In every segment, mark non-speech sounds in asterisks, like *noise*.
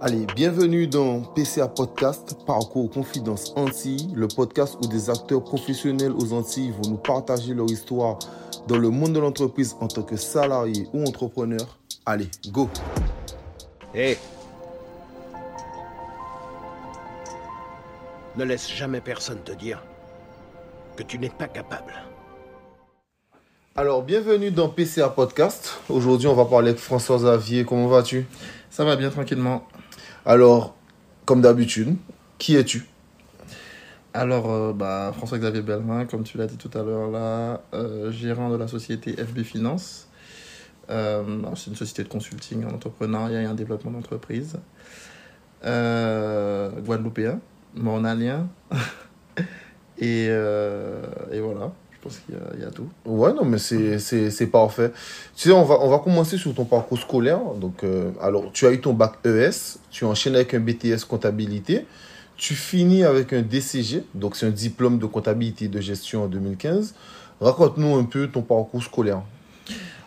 Allez, bienvenue dans PCA Podcast, Parcours Confidence Antilles, le podcast où des acteurs professionnels aux Antilles vont nous partager leur histoire dans le monde de l'entreprise en tant que salarié ou entrepreneur. Allez, go Hé Ne laisse jamais personne te dire que tu n'es pas capable. Alors, bienvenue dans PCA Podcast. Aujourd'hui, on va parler avec François Xavier. Comment vas-tu? Ça va bien tranquillement. Alors, comme d'habitude, qui es-tu? Alors, euh, bah, François-Xavier Bellerin, comme tu l'as dit tout à l'heure là, euh, gérant de la société FB Finance. Euh, alors, c'est une société de consulting en entrepreneuriat et en développement d'entreprise. Guadeloupéen, mornalien. *laughs* et, et voilà, je pense qu'il y a- il y, a tout. Ouais, non, mais c'est, parfait. Tu sais, on va, on va commencer sur ton parcours scolaire. Donc, euh, alors, tu as eu ton bac ES, tu enchaînes avec un BTS comptabilité, tu finis avec un DCG, donc c'est un diplôme de comptabilité et de gestion en 2015. Raconte-nous un peu ton parcours scolaire.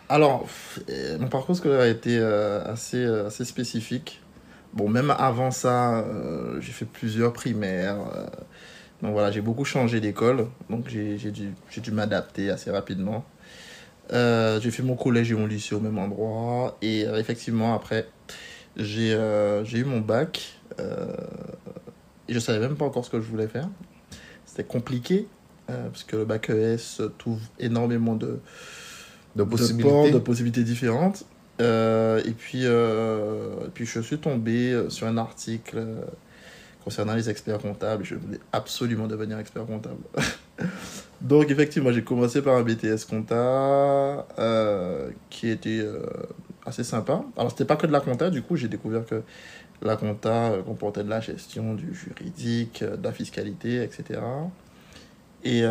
Alors, euh, mon parcours scolaire a été euh, assez, assez spécifique. Bon, même avant ça, euh, j'ai fait plusieurs primaires. Donc voilà, j'ai beaucoup changé d'école. Donc j'ai dû, dû m'adapter assez rapidement. Euh, j'ai fait mon collège et mon lycée au même endroit. Et euh, effectivement, après, j'ai euh, eu mon bac. euh, et je savais même pas encore ce que je voulais faire. C'était compliqué. parce que le bac ES t'ouvre énormément de, De de possibilités. ports, de possibilités différentes. Et, puis, et puis, je suis tombé sur un article concernant les experts comptables. Je voulais absolument devenir expert comptable. *laughs* Donc, effectivement, j'ai commencé par un BTS compta euh, qui était euh, assez sympa. Alors, c'était pas que de la compta, du coup, j'ai découvert que la compta euh, comportait de la gestion, du juridique, de la fiscalité, etc. Et,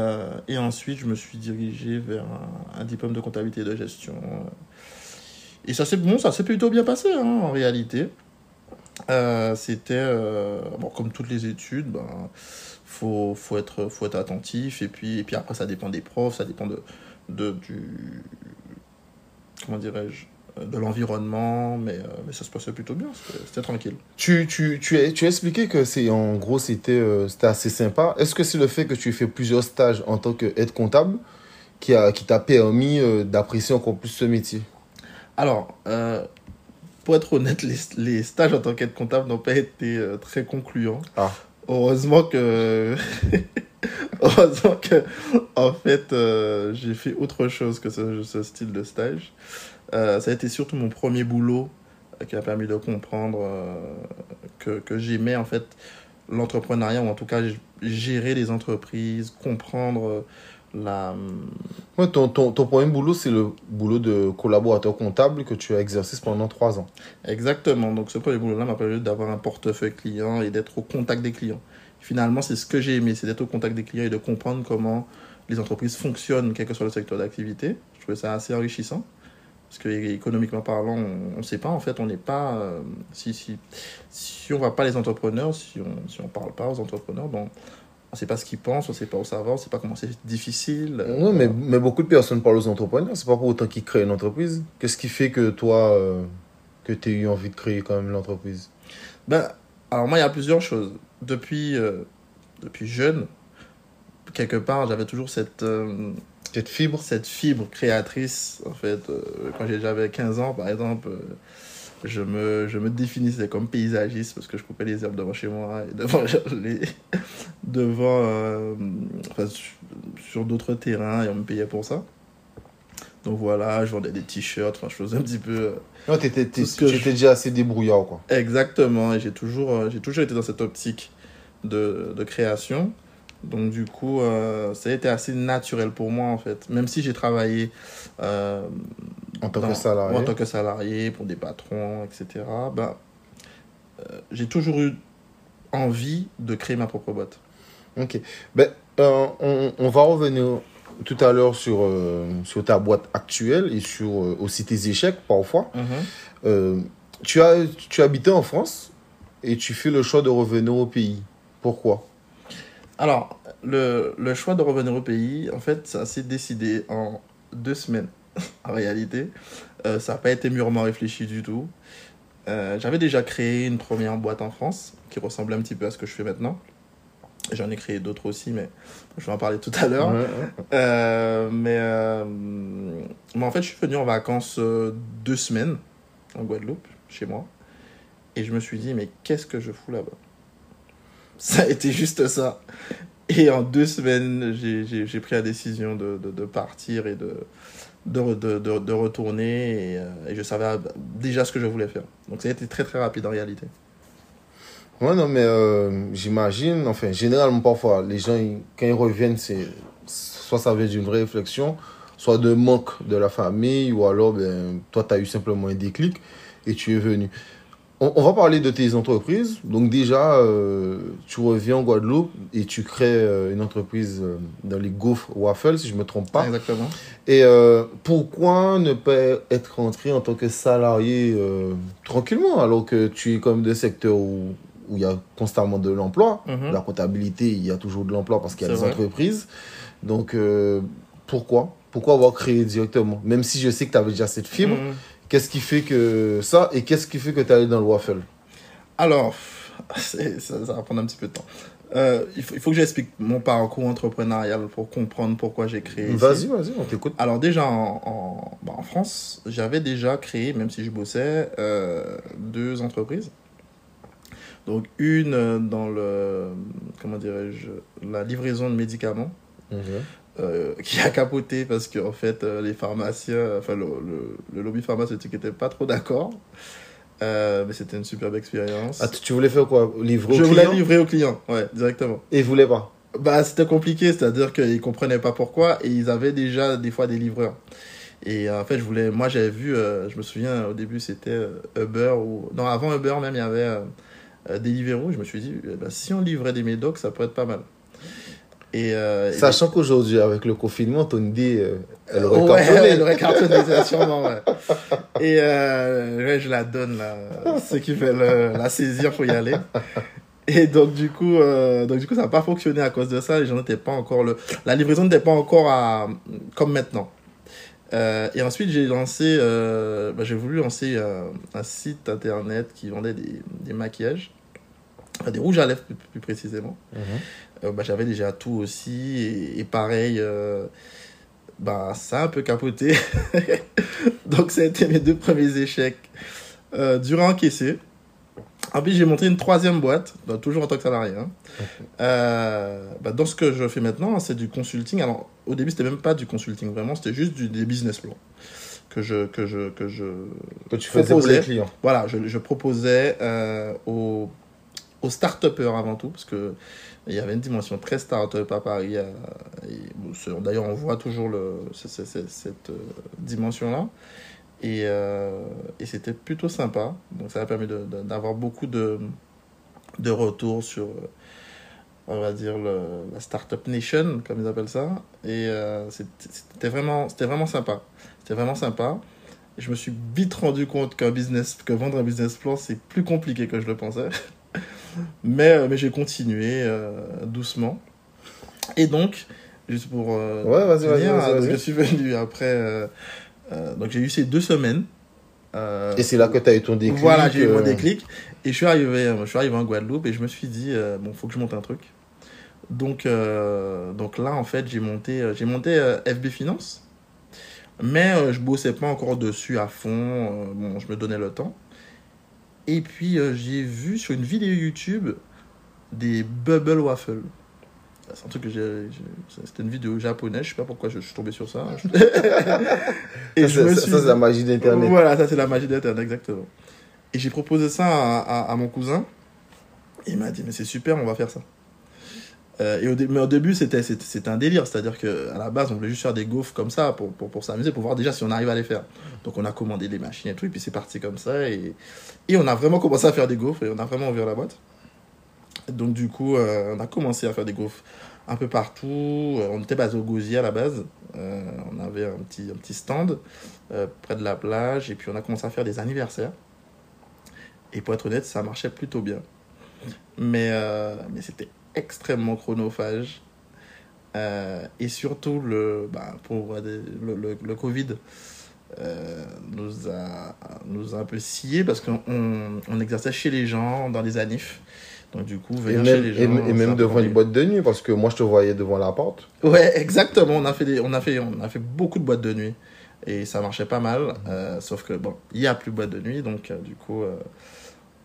ensuite, je me suis dirigé vers un, diplôme de comptabilité et de gestion. Et ça s'est bon, plutôt bien passé hein, en réalité. Euh, C'était, euh, bon, comme toutes les études, ben, faut, faut, être, faut être attentif. Et puis, et puis après, ça dépend des profs, ça dépend de, de, du, comment dirais-je, de l'environnement. Mais, euh, mais ça se passait plutôt bien, c'était tranquille. Tu, tu, tu, as, tu as expliqué que c'est en gros c'était euh, assez sympa. Est-ce que c'est le fait que tu aies fait plusieurs stages en tant qu'aide comptable qui a qui t'a permis euh, d'apprécier encore plus ce métier? Alors, pour être honnête, les, les stages en tant qu'aide comptable n'ont pas été euh, très concluants. Ah. Heureusement que. *laughs* Heureusement que, en fait, euh, j'ai fait autre chose que ce, ce style de stage. Euh, ça a été surtout mon premier boulot qui a permis de comprendre que, que j'aimais, en fait, l'entrepreneuriat, ou en tout cas, gérer les entreprises, comprendre la. Ouais, ton, ton, ton premier boulot, c'est le boulot de collaborateur comptable que tu as exercé pendant trois ans. Exactement. Donc, ce premier boulot-là m'a permis d'avoir un portefeuille client et d'être au contact des clients. Finalement, c'est ce que j'ai aimé, c'est d'être au contact des clients et de comprendre comment les entreprises fonctionnent, quel que soit le secteur d'activité. Je trouvais ça assez enrichissant. Parce que économiquement parlant, on ne sait pas, en fait, on n'est pas... euh, si, si, si on ne voit pas les entrepreneurs, si on ne si on parle pas aux entrepreneurs, donc on ne sait pas ce qu'ils pensent, on ne sait pas où ça va, on ne sait pas comment c'est difficile. euh, Non, mais, mais beaucoup de personnes parlent aux entrepreneurs. C'est pas pour autant qu'ils créent une entreprise. Qu'est-ce qui fait que toi, euh, que tu as eu envie de créer quand même l'entreprise? Ben, alors moi, il y a plusieurs choses. Depuis, euh, depuis jeune, quelque part, j'avais toujours cette, euh, Cette fibre? cette fibre créatrice. En fait, quand j'avais 15 ans, par exemple, je me, je me définissais comme paysagiste parce que je coupais les herbes devant chez moi et devant *laughs* les, devant, euh, enfin, sur, d'autres terrains et on me payait pour ça. Donc voilà, je vendais des t-shirts, enfin, je faisais un petit peu... euh, Non, t'étais- t'es- Tout ce tu que je- étais déjà assez débrouillard, quoi. Exactement, et j'ai toujours, euh, j'ai toujours été dans cette optique de, de création. Donc du coup, euh, ça a été assez naturel pour moi en fait. Même si j'ai travaillé euh, En tant dans- que salarié. en tant que salarié pour des patrons, etc. Ben, euh, j'ai toujours eu envie de créer ma propre boîte. Ok. Ben, euh, on, on va revenir tout à l'heure sur, euh, sur ta boîte actuelle et sur aussi tes échecs parfois. Euh, tu, as, tu habitais en France et tu fais le choix de revenir au pays. Pourquoi? Alors, le, le choix de revenir au pays, en fait, ça s'est décidé en deux semaines, *laughs* en réalité. Euh, ça n'a pas été mûrement réfléchi du tout. Euh, J'avais déjà créé une première boîte en France qui ressemblait un petit peu à ce que je fais maintenant. J'en ai créé d'autres aussi, mais je vais en parler tout à l'heure. Ouais, ouais. Euh, mais, mais en fait, je suis venu en vacances deux semaines en Guadeloupe, chez moi. Et je me suis dit, mais qu'est-ce que je fous là-bas? Ça a été juste ça. Et en deux semaines, j'ai- pris la décision de, de, de partir et de, de, de, de, de retourner. Et, euh, je savais déjà ce que je voulais faire. Donc ça a été très très rapide en réalité. Ouais, non, mais euh, j'imagine, enfin, généralement, parfois, les gens, quand ils reviennent, c'est soit ça vient d'une vraie réflexion, soit de manque de la famille, ou alors, ben, toi, tu as eu simplement un déclic et tu es venu. On, on va parler de tes entreprises. Donc, déjà, euh, tu reviens en Guadeloupe et tu crées euh, une entreprise euh, dans les gaufres waffles, si je me trompe pas. Exactement. Et euh, pourquoi ne pas être rentré en tant que salarié euh, tranquillement alors que tu es comme des secteurs où où il y a constamment de l'emploi? Mhm. La comptabilité, il y a toujours de l'emploi parce qu'il y a des vrai. entreprises. Donc euh, pourquoi? Pourquoi avoir créé directement? Même si je sais que tu avais déjà cette fibre, Mhm. Qu'est-ce qui fait que ça et qu'est-ce qui fait que tu es allé dans le waffle? Alors, *laughs* ça, ça va prendre un petit peu de temps. Euh, il, faut, il faut que j'explique mon parcours entrepreneurial pour comprendre pourquoi j'ai créé. Vas-y, vas-y, on t'écoute. Alors déjà en, en, bah, en France, j'avais déjà créé, même si je bossais, euh, deux entreprises. Donc une euh, dans le, comment dirais-je, la livraison de médicaments, Mhm. Euh, qui a capoté parce que en fait euh, les pharmaciens, enfin le, le, le lobby pharmaceutique était pas trop d'accord. Euh, mais c'était une superbe expérience. Ah, tu voulais faire quoi? Livrer je au voulais client? livrer au client, ouais, directement. Et ils voulaient pas? Bah, c'était compliqué, c'est-à-dire qu'ils comprenaient pas pourquoi et ils avaient déjà des fois des livreurs. Et en fait, je voulais, moi j'avais vu, euh, je me souviens au début c'était euh, Uber ou non avant Uber même il y avait Deliveroo. Je me suis dit eh ben, si on livrait des médocs ça pourrait être pas mal. Et, euh, et- Sachant qu'aujourd'hui, avec le confinement, ton idée, euh, elle aurait ouais, cartonné. elle aurait cartonné, sûrement, ouais. Et euh, ouais, je la donne, là. Ceux qui veulent la saisir, faut y aller. Et donc, du coup, euh, donc, du coup ça n'a pas fonctionné à cause de ça. Les gens n'étaient pas encore le... La livraison n'était pas encore à... comme maintenant. Euh, et ensuite, j'ai lancé... Euh, bah, j'ai voulu lancer euh, un site internet qui vendait des, des maquillages. Enfin, des rouges à lèvres, plus, plus précisément. Mhm. Euh, bah, j'avais déjà tout aussi et, et pareil euh, bah ça a un peu capoté. *laughs* Donc ça a été mes deux premiers échecs. Euh, dur à encaisser ensuite j'ai monté une troisième boîte donc toujours en tant que salarié hein. Euh, bah, dans ce que je fais maintenant c'est du consulting. Alors au début c'était même pas du consulting vraiment c'était juste du, des business plans que je que je que je Que tu faisais pour les clients. voilà, je, je proposais euh, aux, aux start-upers avant tout, parce que il y avait une dimension très start-up à Paris. D'ailleurs, on voit toujours cette euh, dimension-là. Et, euh, et c'était plutôt sympa. Donc, ça a permis d'avoir beaucoup de, retours sur, on va dire, le, la Startup Nation, comme ils appellent ça. Et euh, c'était vraiment, vraiment sympa. C'était vraiment sympa. Je me suis vite rendu compte qu'un business, que vendre un business plan, c'est plus compliqué que je le pensais. Mais euh, mais j'ai continué euh, doucement. Et donc, juste pour euh, Ouais, vas-y, vas-y, euh, vas-y. je suis venu après. donc j'ai eu ces deux semaines. Euh, Et c'est là que tu as eu ton déclic. voilà, j'ai eu mon déclic. Et je suis arrivé, je suis arrivé en Guadeloupe et je me suis dit, euh, bon, faut que je monte un truc. Donc, euh, donc là, en fait, j'ai monté, j'ai monté FB Finance. Mais je bossais pas encore dessus à fond. bon, je me donnais le temps. Et puis, euh, j'ai vu sur une vidéo YouTube des Bubble Waffle. C'est un truc que j'ai. C'était une vidéo japonaise, je sais pas pourquoi je, je suis tombé sur ça. *laughs* Ça, c'est- ça, c'est la magie d'Internet. Voilà, ça c'est la magie d'Internet, exactement. Et j'ai proposé ça à, à- à mon cousin. Et il m'a dit, mais c'est super, on va faire ça. Euh, et au mais au début, c'était un délire. C'est-à-dire qu'à la base, on voulait juste faire des gaufres comme ça pour, pour, s'amuser, pour voir déjà si on arrive à les faire. Donc on a commandé des machines et tout, et puis c'est parti comme ça. Et, et on a vraiment commencé à faire des gaufres, et on a vraiment ouvert la boîte. Donc du coup, euh, on a commencé à faire des gaufres un peu partout. Euh, On était basé au Gosier à la base. On avait un petit, un petit stand près de la plage. Et puis on a commencé à faire des anniversaires. Et pour être honnête, ça marchait plutôt bien. Mais, mais c'était extrêmement chronophage. Euh, et surtout, le, bah, pour le, le, le Covid, euh, nous, a, nous a un peu scié parce qu'on on exerçait chez les gens dans les anifs. Donc, du coup, Et venir même, chez les et, gens. et c'est un même peu devant les boîtes de nuit, parce que moi, je te voyais devant la porte. Ouais, exactement. On a fait des, on a fait, on a fait beaucoup de boîtes de nuit et ça marchait pas mal. euh, sauf que bon, il y a plus de boîtes de nuit, donc du coup,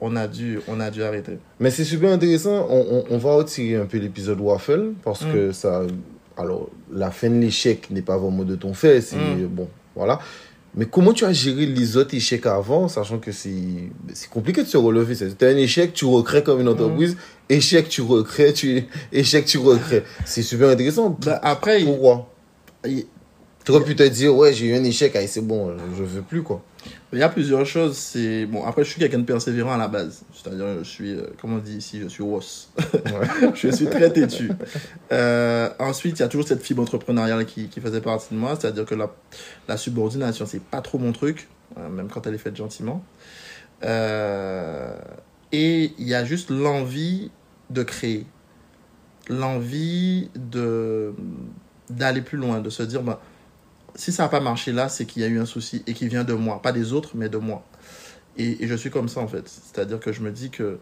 on a dû, on a dû arrêter. Mais c'est super intéressant. On, on, on va retirer un peu l'épisode Waffle parce Mm. que ça. Alors, la fin de l'échec n'est pas vraiment de ton fait. C'est Mm. bon, voilà. Mais comment tu as géré les autres échecs avant, sachant que c'est compliqué de se relever. C'est un échec, tu recrées comme une entreprise. Échec, tu recrées, tu *laughs* échec, tu recrées. C'est super intéressant. Bah, après, Pourquoi? Il, Tu aurais pu te dire, ouais, j'ai eu un échec, c'est bon, je veux plus, quoi. Il y a plusieurs choses. C'est bon. Après, je suis quelqu'un de persévérant à la base. C'est-à-dire, je suis, euh, comme on dit ici, je suis os. Ouais. *laughs* je suis très têtu. Euh, ensuite, il y a toujours cette fibre entrepreneuriale qui, qui faisait partie de moi, c'est-à-dire que la, la subordination, c'est pas trop mon truc, euh, même quand elle est faite gentiment. Euh, et il y a juste l'envie de créer, l'envie de d'aller plus loin, de se dire, bah, si ça n'a pas marché là, c'est qu'il y a eu un souci et qui vient de moi, pas des autres, mais de moi. Et, je suis comme ça en fait, c'est-à-dire que je me dis que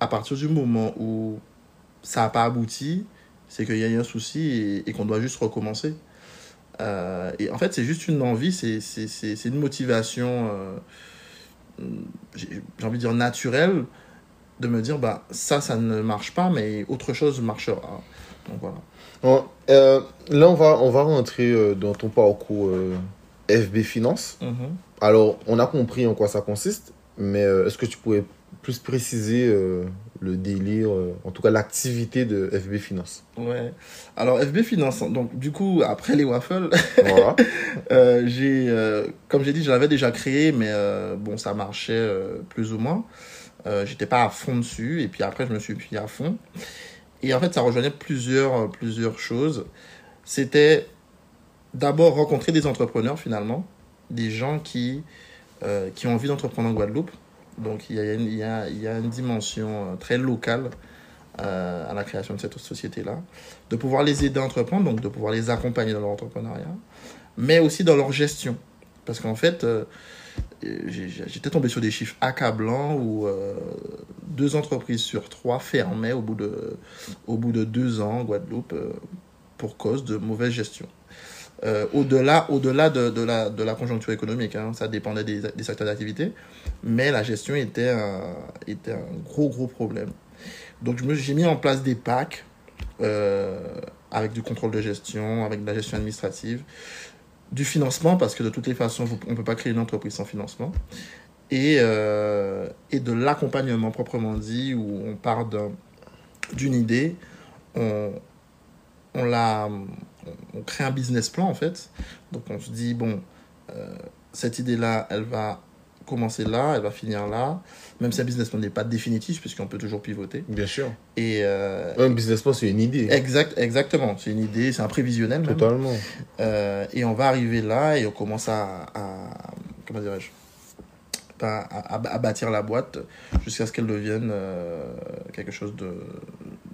à partir du moment où ça n'a pas abouti, c'est qu'il y a eu un souci et, qu'on doit juste recommencer. Euh, et en fait, c'est juste une envie, c'est une motivation, euh, j'ai envie de dire naturelle, de me dire, bah, ça, ça ne marche pas, mais autre chose marchera. Donc voilà. Bon, euh, là, on va, on va rentrer euh, dans ton parcours euh, FB Finance. Alors, on a compris en quoi ça consiste, mais est-ce que tu pourrais plus préciser le délire, en tout cas l'activité de FB Finance? Ouais. Alors, FB Finance, donc du coup, après les waffles, Voilà. *laughs* J'ai, comme j'ai dit, je l'avais déjà créé, mais bon, ça marchait plus ou moins. Euh, J'étais pas à fond dessus, et puis après, je me suis mis à fond. Et en fait, ça rejoignait plusieurs, euh, plusieurs choses. C'était d'abord rencontrer des entrepreneurs, finalement, des gens qui, euh, qui ont envie d'entreprendre en Guadeloupe. Donc, il y a une, il y a, il y a une dimension euh, très locale à la création de cette société-là. De pouvoir les aider à entreprendre, donc de pouvoir les accompagner dans leur entrepreneuriat mais aussi dans leur gestion. Parce qu'en fait, j'étais tombé sur des chiffres accablants où euh, deux entreprises sur trois fermaient au bout de, au deux ans en Guadeloupe euh, pour cause de mauvaise gestion. Euh, au-delà au-delà de, de, la, conjoncture économique, hein, ça dépendait des, secteurs d'activité, mais la gestion était un, était un gros, gros problème. Donc, j'ai mis en place des packs avec du contrôle de gestion, avec de la gestion administrative, du financement, parce que de toutes les façons, on ne peut pas créer une entreprise sans financement, et, euh, et de l'accompagnement proprement dit, où on part d'un- d'une idée, on, on, la, on crée un business plan en fait. Donc on se dit, bon, euh, cette idée-là, elle va commencer là, elle va finir là, même si un business plan n'est pas définitif, puisqu'on peut toujours pivoter. Bien sûr. Et, euh, Un business plan, c'est une idée. exact, exactement, c'est une idée, c'est un prévisionnel même. Totalement. Euh, et on va arriver là et on commence à, à- comment dirais-je, à, à- à bâtir la boîte jusqu'à ce qu'elle devienne euh, quelque chose de,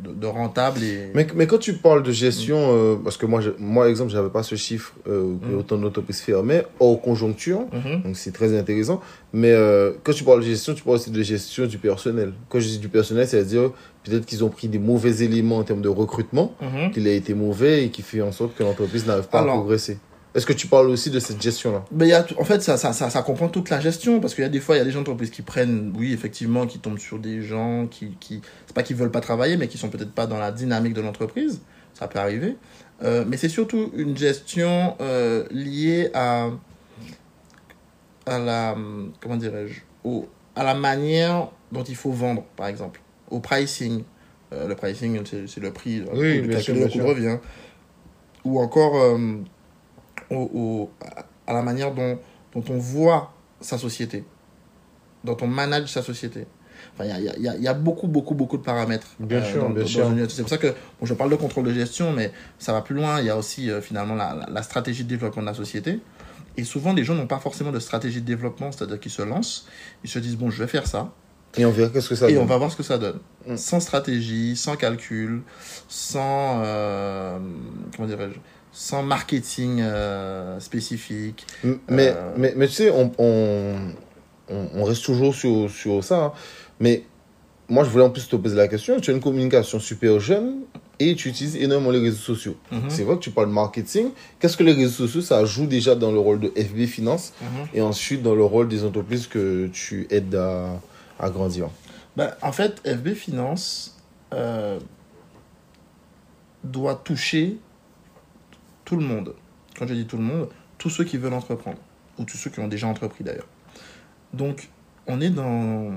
de, de rentable et Mais, mais quand tu parles de gestion, euh, parce que moi, je, moi, exemple, j'avais pas ce chiffre euh, que Mm. autant d'entreprises fermaient, hors conjoncture. Mhm. Donc c'est très intéressant. Mais euh, quand tu parles de gestion, tu parles aussi de gestion du personnel. Quand je dis du personnel, c'est-à-dire peut-être qu'ils ont pris des mauvais éléments en termes de recrutement, Mhm. qu'il a été mauvais et qui fait en sorte que l'entreprise n'arrive pas Alors- à progresser. Est-ce que tu parles aussi de cette gestion-là? Il y a, en fait, ça, ça, ça, ça comprend toute la gestion, parce qu'il y a des fois, il y a des entreprises qui prennent, oui, effectivement, qui tombent sur des gens qui, qui c'est pas qu'ils veulent pas travailler, mais qui sont peut-être pas dans la dynamique de l'entreprise. Ça peut arriver. Euh, mais c'est surtout une gestion euh, liée à, à la, comment dirais-je, au, à la manière dont il faut vendre, par exemple, au pricing. Euh, le pricing, c'est c'est le prix, Oui, le calcul, sûr, le coût de revient. Ou encore au, au- à la manière dont, dont on voit sa société, dont on manage sa société. Enfin, il y a, y y beaucoup, beaucoup, beaucoup de paramètres. euh, Bien sûr, dans- bien dans sûr. une- C'est pour ça que bon, je parle de contrôle de gestion, mais ça va plus loin. Il y a aussi euh, finalement la, la- la stratégie de développement de la société. Et souvent, les gens n'ont pas forcément de stratégie de développement, c'est-à-dire qu'ils se lancent, ils se disent, bon, je vais faire ça, Et on verra qu'est-ce que ça et donne. on va voir ce que ça donne. Mm. Sans stratégie, sans calcul, sans. euh, comment dirais-je sans marketing euh, spécifique. Mais, Euh. mais, mais tu sais, on, on, on, reste toujours sur, sur ça. hein. Mais moi, je voulais en plus te poser la question. Tu as une communication super jeune et tu utilises énormément les réseaux sociaux. Mhm. C'est vrai que tu parles marketing. Qu'est-ce que les réseaux sociaux, ça joue déjà dans le rôle de FB Finance Mhm. et ensuite dans le rôle des entreprises que tu aides à, à grandir? Ben, en fait, FB Finance euh, doit toucher tout le monde. Quand je dis tout le monde, tous ceux qui veulent entreprendre, ou tous ceux qui ont déjà entrepris d'ailleurs. Donc, on est dans,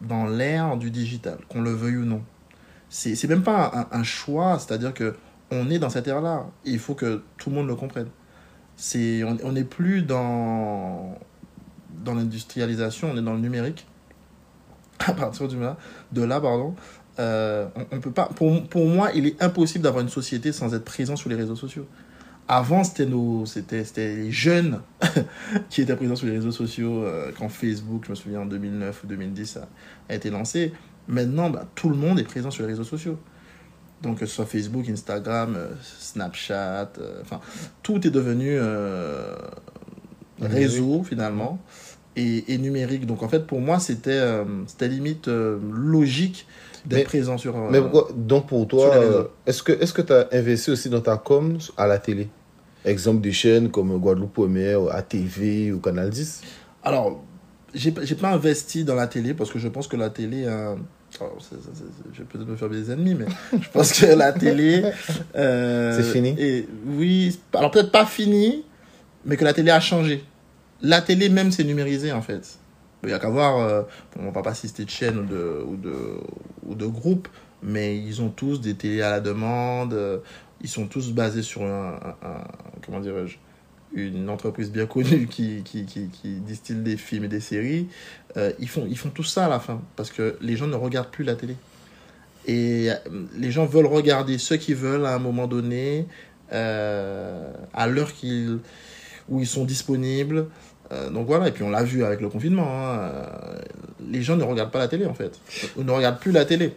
dans l'ère du digital, qu'on le veuille ou non. C'est même pas un, choix, c'est-à-dire que on est dans cette ère-là. et Il faut que tout le monde le comprenne. C'est on n'est plus dans, dans l'industrialisation, on est dans le numérique. *laughs* À partir du là, de là, pardon, euh, on peut pas. Pour, pour moi, il est impossible d'avoir une société sans être présent sur les réseaux sociaux. Avant, c'était nos, c'était, c'était les jeunes *laughs* qui étaient présents sur les réseaux sociaux euh, quand Facebook, je me souviens en 2009 ou 2010, a, a été lancé. Maintenant, bah, tout le monde est présent sur les réseaux sociaux. Donc, que ce soit Facebook, Instagram, euh, Snapchat, euh, enfin, tout est devenu réseau finalement et, et numérique. Donc, en fait, pour moi, c'était, c'était limite logique d'être présent sur. euh, Mais pourquoi- donc pour toi, euh, est-ce que est-ce que tu as investi aussi dans ta com à la télé? Exemple des chaînes comme Guadeloupe Première, ATV ou Canal 10 Alors, j'ai pas- investi dans la télé parce que je pense que la télé. euh, alors, c'est- je vais peut-être me faire des ennemis, mais *laughs* je pense que la télé. euh, C'est fini? et, Oui, alors peut-être pas fini, mais que la télé a changé. La télé, même, c'est numérisé en fait. Il y a qu'à voir, euh, on va pas citer de chaîne ou de, ou, de, ou de groupe, mais ils ont tous des télés à la demande. euh, Ils sont tous basés sur un, comment dirais-je, une entreprise bien connue qui, qui, qui, distille des films et des séries. Euh, ils, font, ils font tout ça à la fin parce que les gens ne regardent plus la télé. Et les gens veulent regarder ce qu'ils veulent à un moment donné, à l'heure qu'ils, où ils sont disponibles. Euh, donc voilà, et puis on l'a vu avec le confinement. hein, euh, les gens ne regardent pas la télé en fait. Ou ne regardent plus la télé.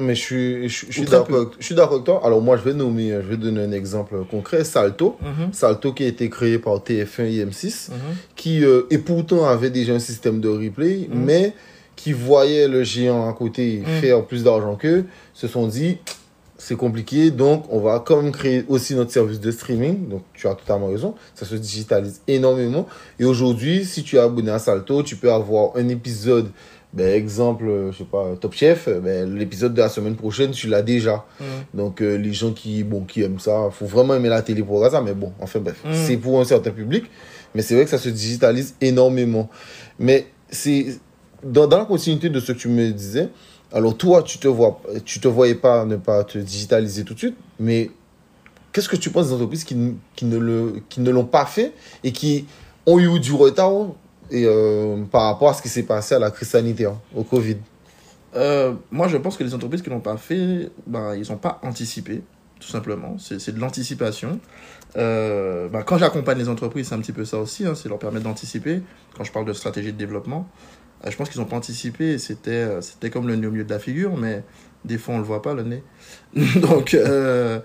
Mais je suis, je, je suis d'accord je suis d'accord avec toi. Alors moi, je vais nommer, je vais donner un exemple concret. Salto. Mhm, Salto qui a été créé par TF1 et M6, mhm. qui euh, et pourtant avait déjà un système de replay, Mhm. mais qui voyait le géant à côté faire plus d'argent qu'eux, se sont dit c'est compliqué, donc on va quand même créer aussi notre service de streaming. Donc tu as totalement raison, ça se digitalise énormément. Et aujourd'hui, si tu es abonné à Salto, tu peux avoir un épisode, ben, exemple, euh, je sais pas, Top Chef, euh, ben, l'épisode de la semaine prochaine, tu l'as déjà. Mhm. Donc euh, les gens qui, bon, qui aiment ça, faut vraiment aimer la télé pour regarder ça, mais bon, enfin bref, Mm. c'est pour un certain public. Mais c'est vrai que ça se digitalise énormément. Mais c'est dans, dans la continuité de ce que tu me disais. Alors toi, tu te vois, tu te voyais pas ne pas te digitaliser tout de suite, mais qu'est-ce que tu penses des entreprises qui, qui ne le, qui ne l'ont pas fait et qui ont eu du retard et, euh, par rapport à ce qui s'est passé à la crise sanitaire, au Covid? Euh, moi, je pense que les entreprises qui l'ont pas fait, ben, ils n'ont pas anticipé, tout simplement. C'est de l'anticipation. Euh, ben, quand j'accompagne les entreprises, c'est un petit peu ça aussi, hein, c'est leur permettre d'anticiper. Quand je parle de stratégie de développement, je pense qu'ils n'ont pas anticipé. C'était euh, c'était comme le nez au milieu de la figure, mais des fois, on ne le voit pas, le nez. *laughs* donc, euh,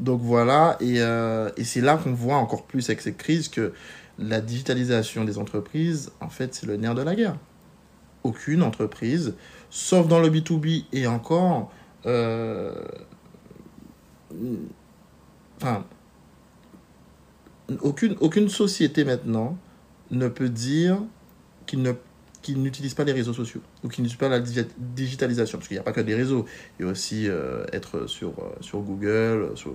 donc voilà. Et, euh, c'est là qu'on voit encore plus avec cette crise que la digitalisation des entreprises, en fait, c'est le nerf de la guerre. Aucune entreprise sauf dans le B2B et encore, euh, enfin, aucune, aucune société maintenant ne peut dire qu'il ne qu'il n'utilise pas les réseaux sociaux ou qu'il n'utilise pas la digi- digitalisation parce qu'il n'y a pas que des réseaux il y a aussi euh, être sur, euh, sur Google sur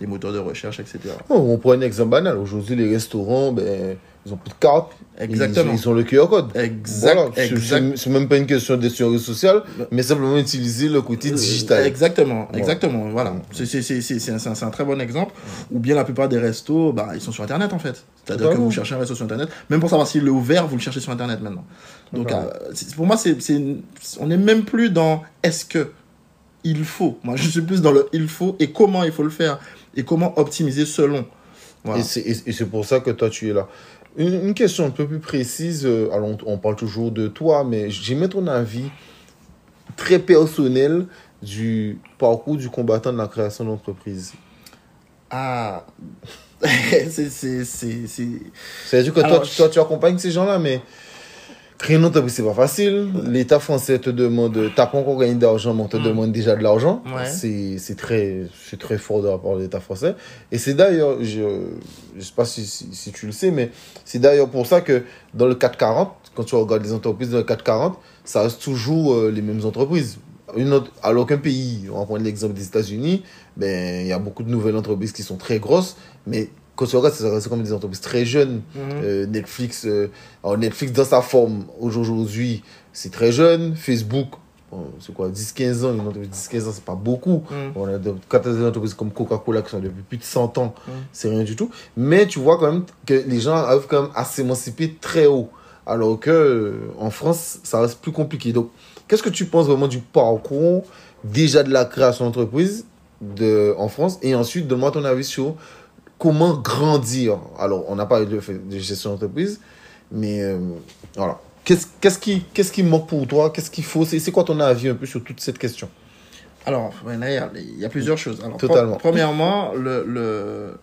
les, moteurs de recherche etc On prend un exemple banal. Aujourd'hui, les restaurants, ben, ils ont plus de cartes. exactement Ils, ils ont le QR code. exact, Voilà, c'est- exact- c'est c'est même pas une question de sur les réseaux sociaux, mais simplement utiliser le côté digital. Euh, Exactement, Voilà. exactement. Voilà. Mm. C'est- un, un- très bon exemple. Ou bien la plupart des restos, bah, ils sont sur Internet en fait. C'est-à-dire que vous cherchez un resto sur Internet, même pour savoir s'il est ouvert, vous le cherchez sur Internet maintenant. Donc euh, pour moi, c'est on n'est même plus dans est-ce que il faut. Moi, je suis plus dans le il faut et comment il faut le faire et comment optimiser selon. Voilà. Et c'est pour ça que toi, tu es là. Une, une question un peu plus précise. euh, Alors, on, on parle toujours de toi, mais j'aimerais ton avis très personnel du parcours du combattant de la création d'entreprise. Ah. *laughs* c'est. c'est- c'est- c'est- C'est-à-dire que toi, Alors, toi, tu accompagnes ces gens-là, mais créer une entreprise, c'est pas facile. L'État français te demande, t'as pas encore gagné d'argent, mais on te Mm. demande déjà de l'argent. Ouais. C'est c'est très, c'est très fort de la part de l'État français. Et c'est d'ailleurs, je, je sais pas si, si, si tu le sais, mais c'est d'ailleurs pour ça que dans le 440, quand tu regardes les entreprises dans le 440, ça reste toujours euh, les mêmes entreprises. Une autre, alors qu'un pays, on va prendre l'exemple des États-Unis, ben, il y a beaucoup de nouvelles entreprises qui sont très grosses, mais quand tu regardes, ça reste comme des entreprises très jeunes. Mhm. Euh, Netflix, euh, alors Netflix dans sa forme aujourd'hui, c'est très jeune. Facebook, c'est quoi, 10-15 ans, une entreprise 10-15 ans, c'est pas beaucoup. Mhm. On a de- quand t'as des entreprises comme Coca-Cola qui sont depuis plus de 100 ans, Mhm. c'est rien du tout. Mais tu vois quand même que les gens arrivent quand même à s'émanciper très haut. Alors que euh, en France, ça reste plus compliqué. Donc, qu'est-ce que tu penses vraiment du parcours déjà de la création d'entreprise de, en France? Et ensuite donne-moi ton avis sur comment grandir. Alors, on n'a pas de, de gestion d'entreprise, mais euh, voilà. Qu'est-ce qu'est-ce qui, qui manque pour toi? Qu'est-ce qu'il faut? C'est c'est quoi ton avis un peu sur toute cette question? Alors, il y a- il y, a plusieurs choses. Alors, pre- Totalement. premièrement, le, le,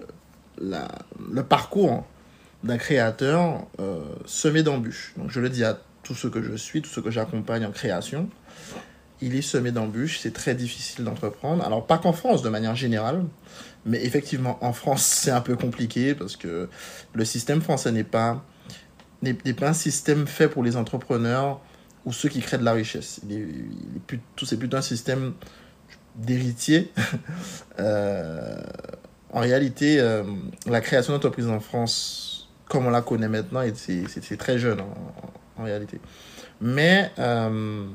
la- le parcours d'un créateur euh, semé d'embûches. Donc, je le dis à tous ceux que je suis, tous ceux que j'accompagne en création. Il est semé d'embûches, c'est très difficile d'entreprendre. Alors, pas qu'en France, de manière générale, mais effectivement, en France, c'est un peu compliqué parce que le système français n'est pas, n'est pas un système fait pour les entrepreneurs ou ceux qui créent de la richesse. Plutôt- c'est plutôt un système d'héritier. *laughs* Euh, en réalité, euh, la création d'entreprise en France, comme on la connaît maintenant, c'est très jeune en, réalité. Mais euh,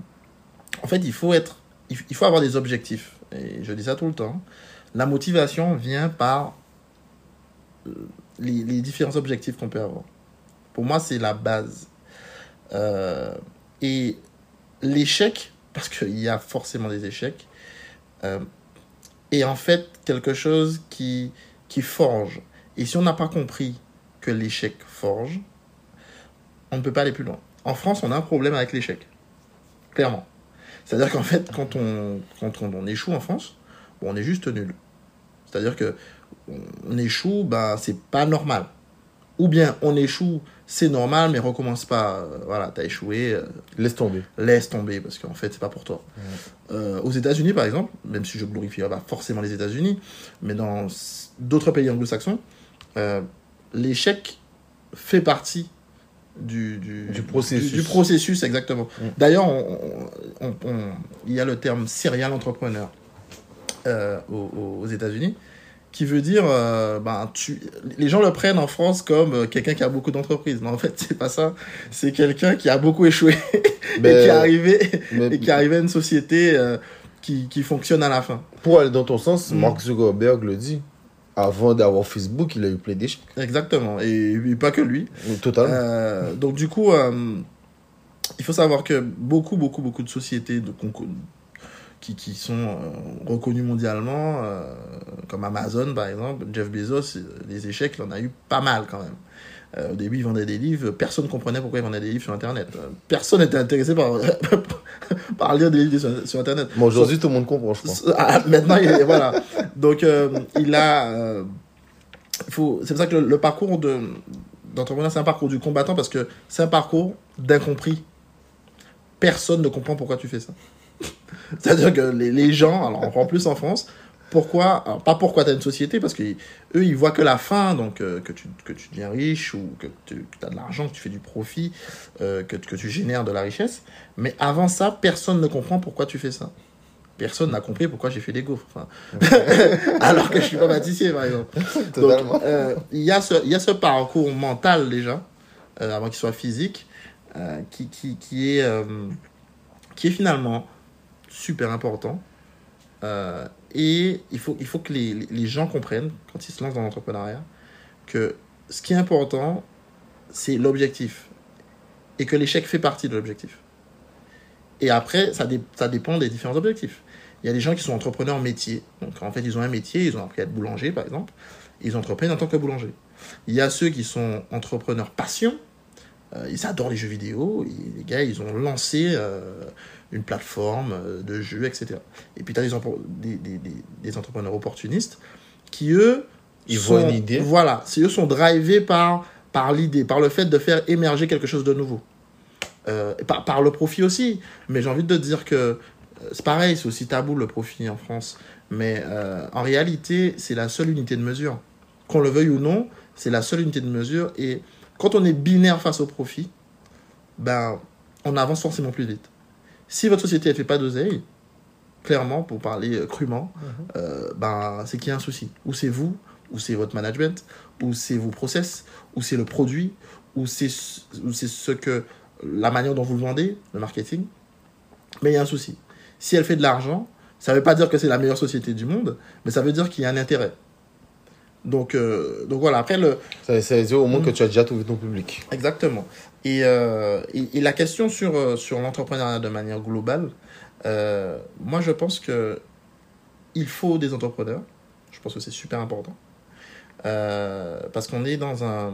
en fait, il faut être, il faut avoir des objectifs. Et je dis ça tout le temps. La motivation vient par euh, les, différents objectifs qu'on peut avoir. Pour moi, c'est la base. Euh, et l'échec, parce qu'il y a forcément des échecs, euh, est en fait quelque chose qui, forge. Et si on n'a pas compris que l'échec forge, on ne peut pas aller plus loin. En France, on a un problème avec l'échec. Clairement. C'est-à-dire qu'en fait, quand on, quand on, échoue en France, on est juste nul. C'est-à-dire que on échoue, bah, c'est pas normal. Ou bien on échoue, c'est normal, mais recommence pas. Euh, Voilà, t'as échoué, euh, Laisse tomber. laisse tomber parce qu'en fait c'est pas pour toi. Euh, aux États-Unis par exemple, même si je glorifie pas forcément les États-Unis, mais dans d'autres pays anglo-saxons, euh, l'échec fait partie du, du, Du processus. Du, du processus, exactement. D'ailleurs, on- on- on- on- il y a le terme serial entrepreneur euh, aux, aux États-Unis qui veut dire, euh, ben, tu, les gens le prennent en France comme euh, quelqu'un qui a beaucoup d'entreprises. Mais en fait, c'est pas ça. C'est quelqu'un qui a beaucoup échoué *laughs* et qui est arrivé, mais- et qui est arrivé à une société euh, qui, qui fonctionne à la fin. pour aller dans ton sens, Mm. Mark Zuckerberg le dit. Avant d'avoir Facebook, il a eu plein d'échecs. Exactement. Et, et pas que lui. Totalement. Euh, donc du coup, il faut savoir que beaucoup, beaucoup, beaucoup de sociétés de concours qui, qui sont euh, reconnues mondialement, euh, comme Amazon par exemple, Jeff Bezos, euh, les échecs, il en a eu pas mal quand même. Euh, au début, il vendait des livres, personne ne comprenait pourquoi il vendait des livres sur Internet. Euh, Personne n'était intéressé par, *laughs* par lire des livres sur, sur Internet. Bon, aujourd'hui, tout le monde comprend, je pense. Ah, maintenant, il est- voilà. Donc, euh, il a. faut, c'est pour ça que le, le parcours de, d'entrepreneur, c'est un parcours du combattant parce que c'est un parcours d'incompris. Personne ne comprend pourquoi tu fais ça. *laughs* C'est-à-dire que les, les gens, alors encore plus en France, pourquoi, alors pas pourquoi tu as une société, parce que eux ils voient que la fin, donc euh, que, tu, que tu deviens riche ou que tu as de l'argent, que tu fais du profit, euh, que, que tu génères de la richesse. Mais avant ça, personne ne comprend pourquoi tu fais ça. Personne n'a compris pourquoi j'ai fait des gaufres. Enfin, *laughs* alors que je suis pas pâtissier, par exemple. *laughs* Totalement. euh, il y, a ce- y a ce parcours mental déjà, euh, avant qu'il soit physique, euh, qui, qui, qui, est, qui est finalement super important. Euh, et il faut, il faut que les, les- gens comprennent, quand ils se lancent dans l'entrepreneuriat, que ce qui est important, c'est l'objectif. Et que l'échec fait partie de l'objectif. Et après, ça, dé- ça dépend des différents objectifs. Il y a des gens qui sont entrepreneurs métier. Donc, en fait, ils ont un métier, ils ont appris à être boulanger, par exemple. Ils entreprennent en tant que boulanger. Il y a ceux qui sont entrepreneurs passion. Euh, ils adorent les jeux vidéo. Les gars, ils ont lancé euh, une plateforme euh, de jeux, etc. Et puis, tu as des, des, des- entrepreneurs opportunistes qui, eux, Ils sont- voient une idée. Voilà, si eux sont drivés par, par l'idée, par le fait de faire émerger quelque chose de nouveau. Euh, par, par le profit aussi. Mais j'ai envie de te dire que euh, c'est pareil, c'est aussi tabou le profit en France. Mais euh, en réalité, c'est la seule unité de mesure. Qu'on le veuille ou non, c'est la seule unité de mesure. Et quand on est binaire face au profit, ben, on avance forcément plus vite. Si votre société ne fait pas d'oseille, clairement, pour parler euh, crûment, euh, ben, c'est qu'il y a un souci. Ou c'est vous, ou c'est votre management, ou c'est vos process, ou c'est le produit, ou c'est ce- ou c'est ce que la manière dont vous le vendez, le marketing. Mais il y a un souci. Si elle fait de l'argent, ça ne veut pas dire que c'est la meilleure société du monde, mais ça veut dire qu'il y a un intérêt. Donc, euh, donc voilà, après, le, Ça, ça veut dire au moins Mm. que tu as déjà trouvé ton public. Exactement. Et, euh, et, et la question sur, euh, sur l'entrepreneuriat de manière globale, euh, moi je pense que il faut des entrepreneurs. Je pense que c'est super important. Euh, parce qu'on est dans un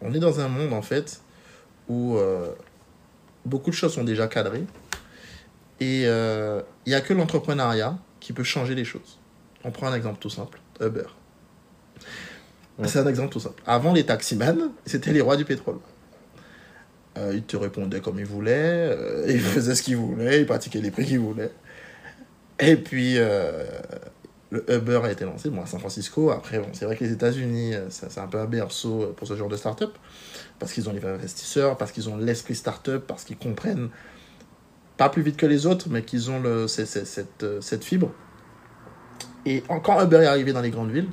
on est dans un monde en fait où euh, beaucoup de choses sont déjà cadrées et euh, il n'y a que l'entrepreneuriat qui peut changer les choses. On prend un exemple tout simple, Uber. C'est un exemple tout simple. Avant, les taximans, c'était les rois du pétrole. Euh, ils te répondaient comme ils voulaient, euh, ils faisaient ce qu'ils voulaient, ils pratiquaient les prix qu'ils voulaient. Et puis, euh, le Uber a été lancé bon, à San Francisco. Après, bon, c'est vrai que les États-Unis, euh, c'est un peu un berceau euh, pour ce genre de start-up, parce qu'ils ont les investisseurs, parce qu'ils ont l'esprit start-up, parce qu'ils comprennent pas plus vite que les autres, mais qu'ils ont cette, fibre. Et en- quand Uber est arrivé dans les grandes villes,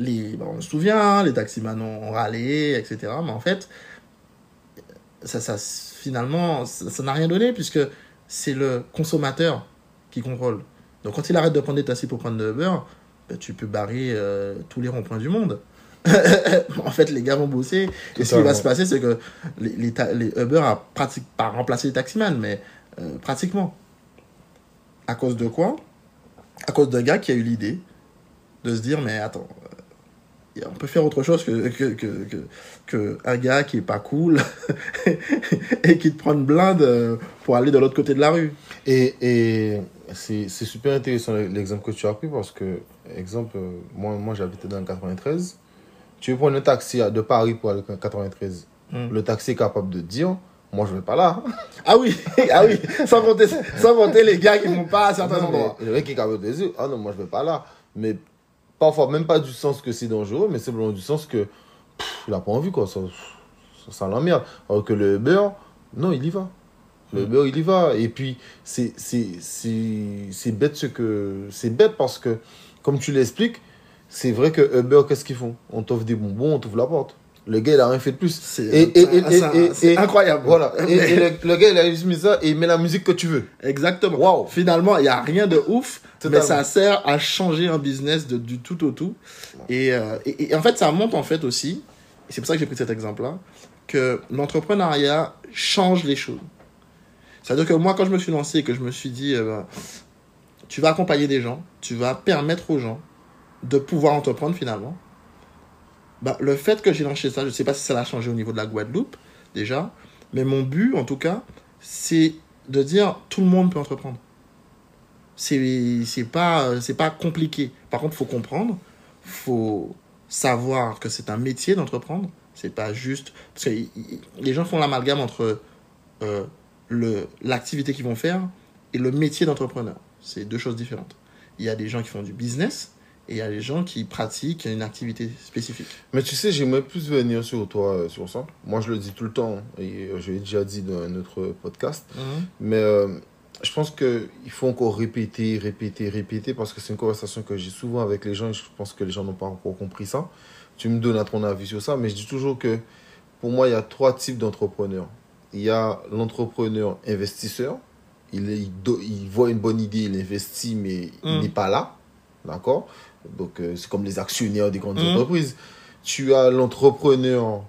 les, bon, on se souvient, les taximans ont râlé, etc. Mais en fait, ça, ça, finalement, ça n'a rien donné puisque c'est le consommateur qui contrôle. Donc quand il arrête de prendre des taxis pour prendre de Uber, ben, tu peux barrer euh, tous les ronds-points du monde. *laughs* en fait, les gars vont bosser. Et ce qui va se passer, c'est que les, les, ta- les Uber a pratique, pas remplacé les taximans, mais euh, pratiquement. À cause de quoi? À cause d'un gars qui a eu l'idée de se dire, mais attends, on peut faire autre chose que, que, que, que, que un gars qui est pas cool *laughs* et qui te prend une blinde euh, pour aller de l'autre côté de la rue. Et, et c'est c'est super intéressant l'exemple que tu as pris parce que, exemple, euh, moi, moi j'habitais dans le 93. Tu veux prendre un taxi de Paris pour aller au 93. Mm. Le taxi est capable de dire Moi, je vais pas là. *laughs* Ah oui, *laughs* ah oui, sans compter, sans compter les gars qui vont pas à certains Non, endroits. Le mec est capable de dire Ah non, moi, je vais pas là. Mais parfois, même pas du sens que c'est dangereux, mais simplement du sens que pff, il a pas envie, quoi. Ça, ça, ça l'emmerde. Alors que le Uber, non, il y va. Le Uber, il y va. Et puis, c'est c'est- c'est- c'est bête ce que. C'est bête parce que, comme tu l'expliques, c'est vrai que Uber, qu'est-ce qu'ils font? On t'offre des bonbons, on t'ouvre la porte. Le gars, il a rien fait de plus. C'est Et- et- et- incroyable. Voilà. Et, et le, le gars, il a juste mis ça et il met la musique que tu veux. Exactement. Waouh. Finalement, il n'y a rien de ouf, mais ça sert à changer un business de, du tout au tout. Et, euh, et en fait, ça montre en fait aussi, et c'est pour ça que j'ai pris cet exemple-là, que l'entrepreneuriat change les choses. C'est-à-dire que moi, quand je me suis lancé et que je me suis dit, euh, ben, tu vas accompagner des gens, tu vas permettre aux gens de pouvoir entreprendre finalement, bah, le fait que j'ai lancé ça, je ne sais pas si ça l'a changé au niveau de la Guadeloupe, déjà, mais mon but, en tout cas, c'est de dire tout le monde peut entreprendre. C'est c'est pas, compliqué. Par contre, il faut comprendre, faut savoir que c'est un métier d'entreprendre. C'est pas juste. Parce que les gens font l'amalgame entre euh, l'activité qu'ils vont faire et le métier d'entrepreneur. C'est deux choses différentes. Il y a des gens qui font du business et il y a des gens qui pratiquent une activité spécifique. Mais tu sais, j'aimerais plus venir sur toi, euh, sur ça. Moi, je le dis tout le temps, et euh, je l'ai déjà dit dans un autre podcast. Mais euh, je pense qu'il faut encore répéter, répéter, répéter, parce que c'est une conversation que j'ai souvent avec les gens, et je pense que les gens n'ont pas encore compris ça. Tu me donnes à ton avis sur ça, mais je dis toujours que pour moi, il y a trois types d'entrepreneurs. Il y a l'entrepreneur investisseur. Il, il voit une bonne idée, il investit, mais il Mm. n'est pas là. D'accord? Donc, euh, c'est comme les actionnaires des grandes Mm. entreprises. Tu as l'entrepreneur,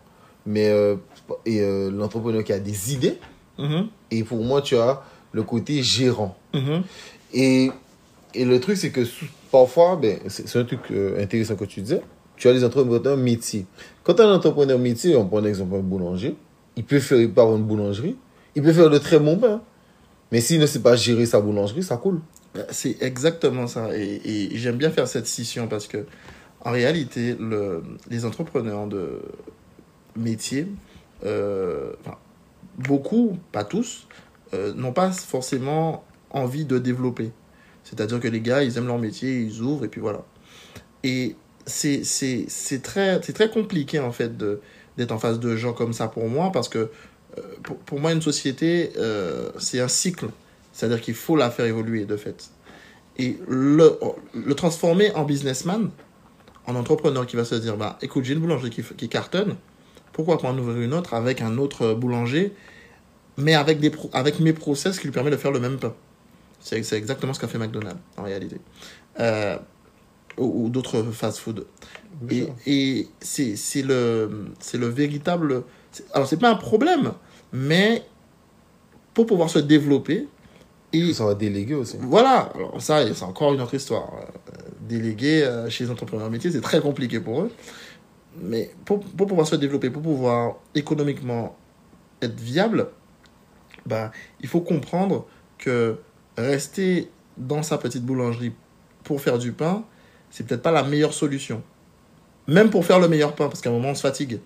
mais euh, et euh, l'entrepreneur qui a des idées. Mhm, Et pour moi, tu as le côté gérant. mhm, Et, et le truc, c'est que parfois, ben, c'est un truc intéressant que tu disais, tu as les entrepreneurs métiers. Quand tu as un entrepreneur métier, on prend un exemple un boulanger, il peut faire avoir une boulangerie, il peut faire de très bons pains. Mais s'il ne sait pas gérer sa boulangerie, ça coule. Bah, C'est exactement ça. Et, j'aime bien faire cette scission parce que, en réalité, le, les entrepreneurs de métier, euh, beaucoup, pas tous, euh, n'ont pas forcément envie de développer. C'est-à-dire que les gars, ils aiment leur métier, ils ouvrent et puis voilà. Et c'est très, très compliqué en fait d'être en face de gens comme ça pour moi parce que euh, pour, pour moi, une société, c'est un cycle. C'est-à-dire qu'il faut la faire évoluer de fait. Et le, le transformer en businessman, en entrepreneur qui va se dire bah, écoute, j'ai une boulangerie qui, qui cartonne, pourquoi pas en ouvrir une autre avec un autre boulanger, mais avec, des pro- avec mes process qui lui permet de faire le même pain. C'est exactement ce qu'a fait McDonald's en réalité. Euh, ou ou d'autres fast-food. Et, et c'est le, le véritable. Alors, c'est pas un problème, mais pour pouvoir se développer, et Ça va déléguer aussi. voilà, alors ça, c'est encore une autre histoire. Euh, Déléguer euh, chez les entrepreneurs métiers, c'est très compliqué pour eux. Mais pour, pour pouvoir se développer, pour pouvoir économiquement être viable, bah, il faut comprendre que rester dans sa petite boulangerie pour faire du pain, c'est peut-être pas la meilleure solution. Même pour faire le meilleur pain, parce qu'à un moment, on se fatigue.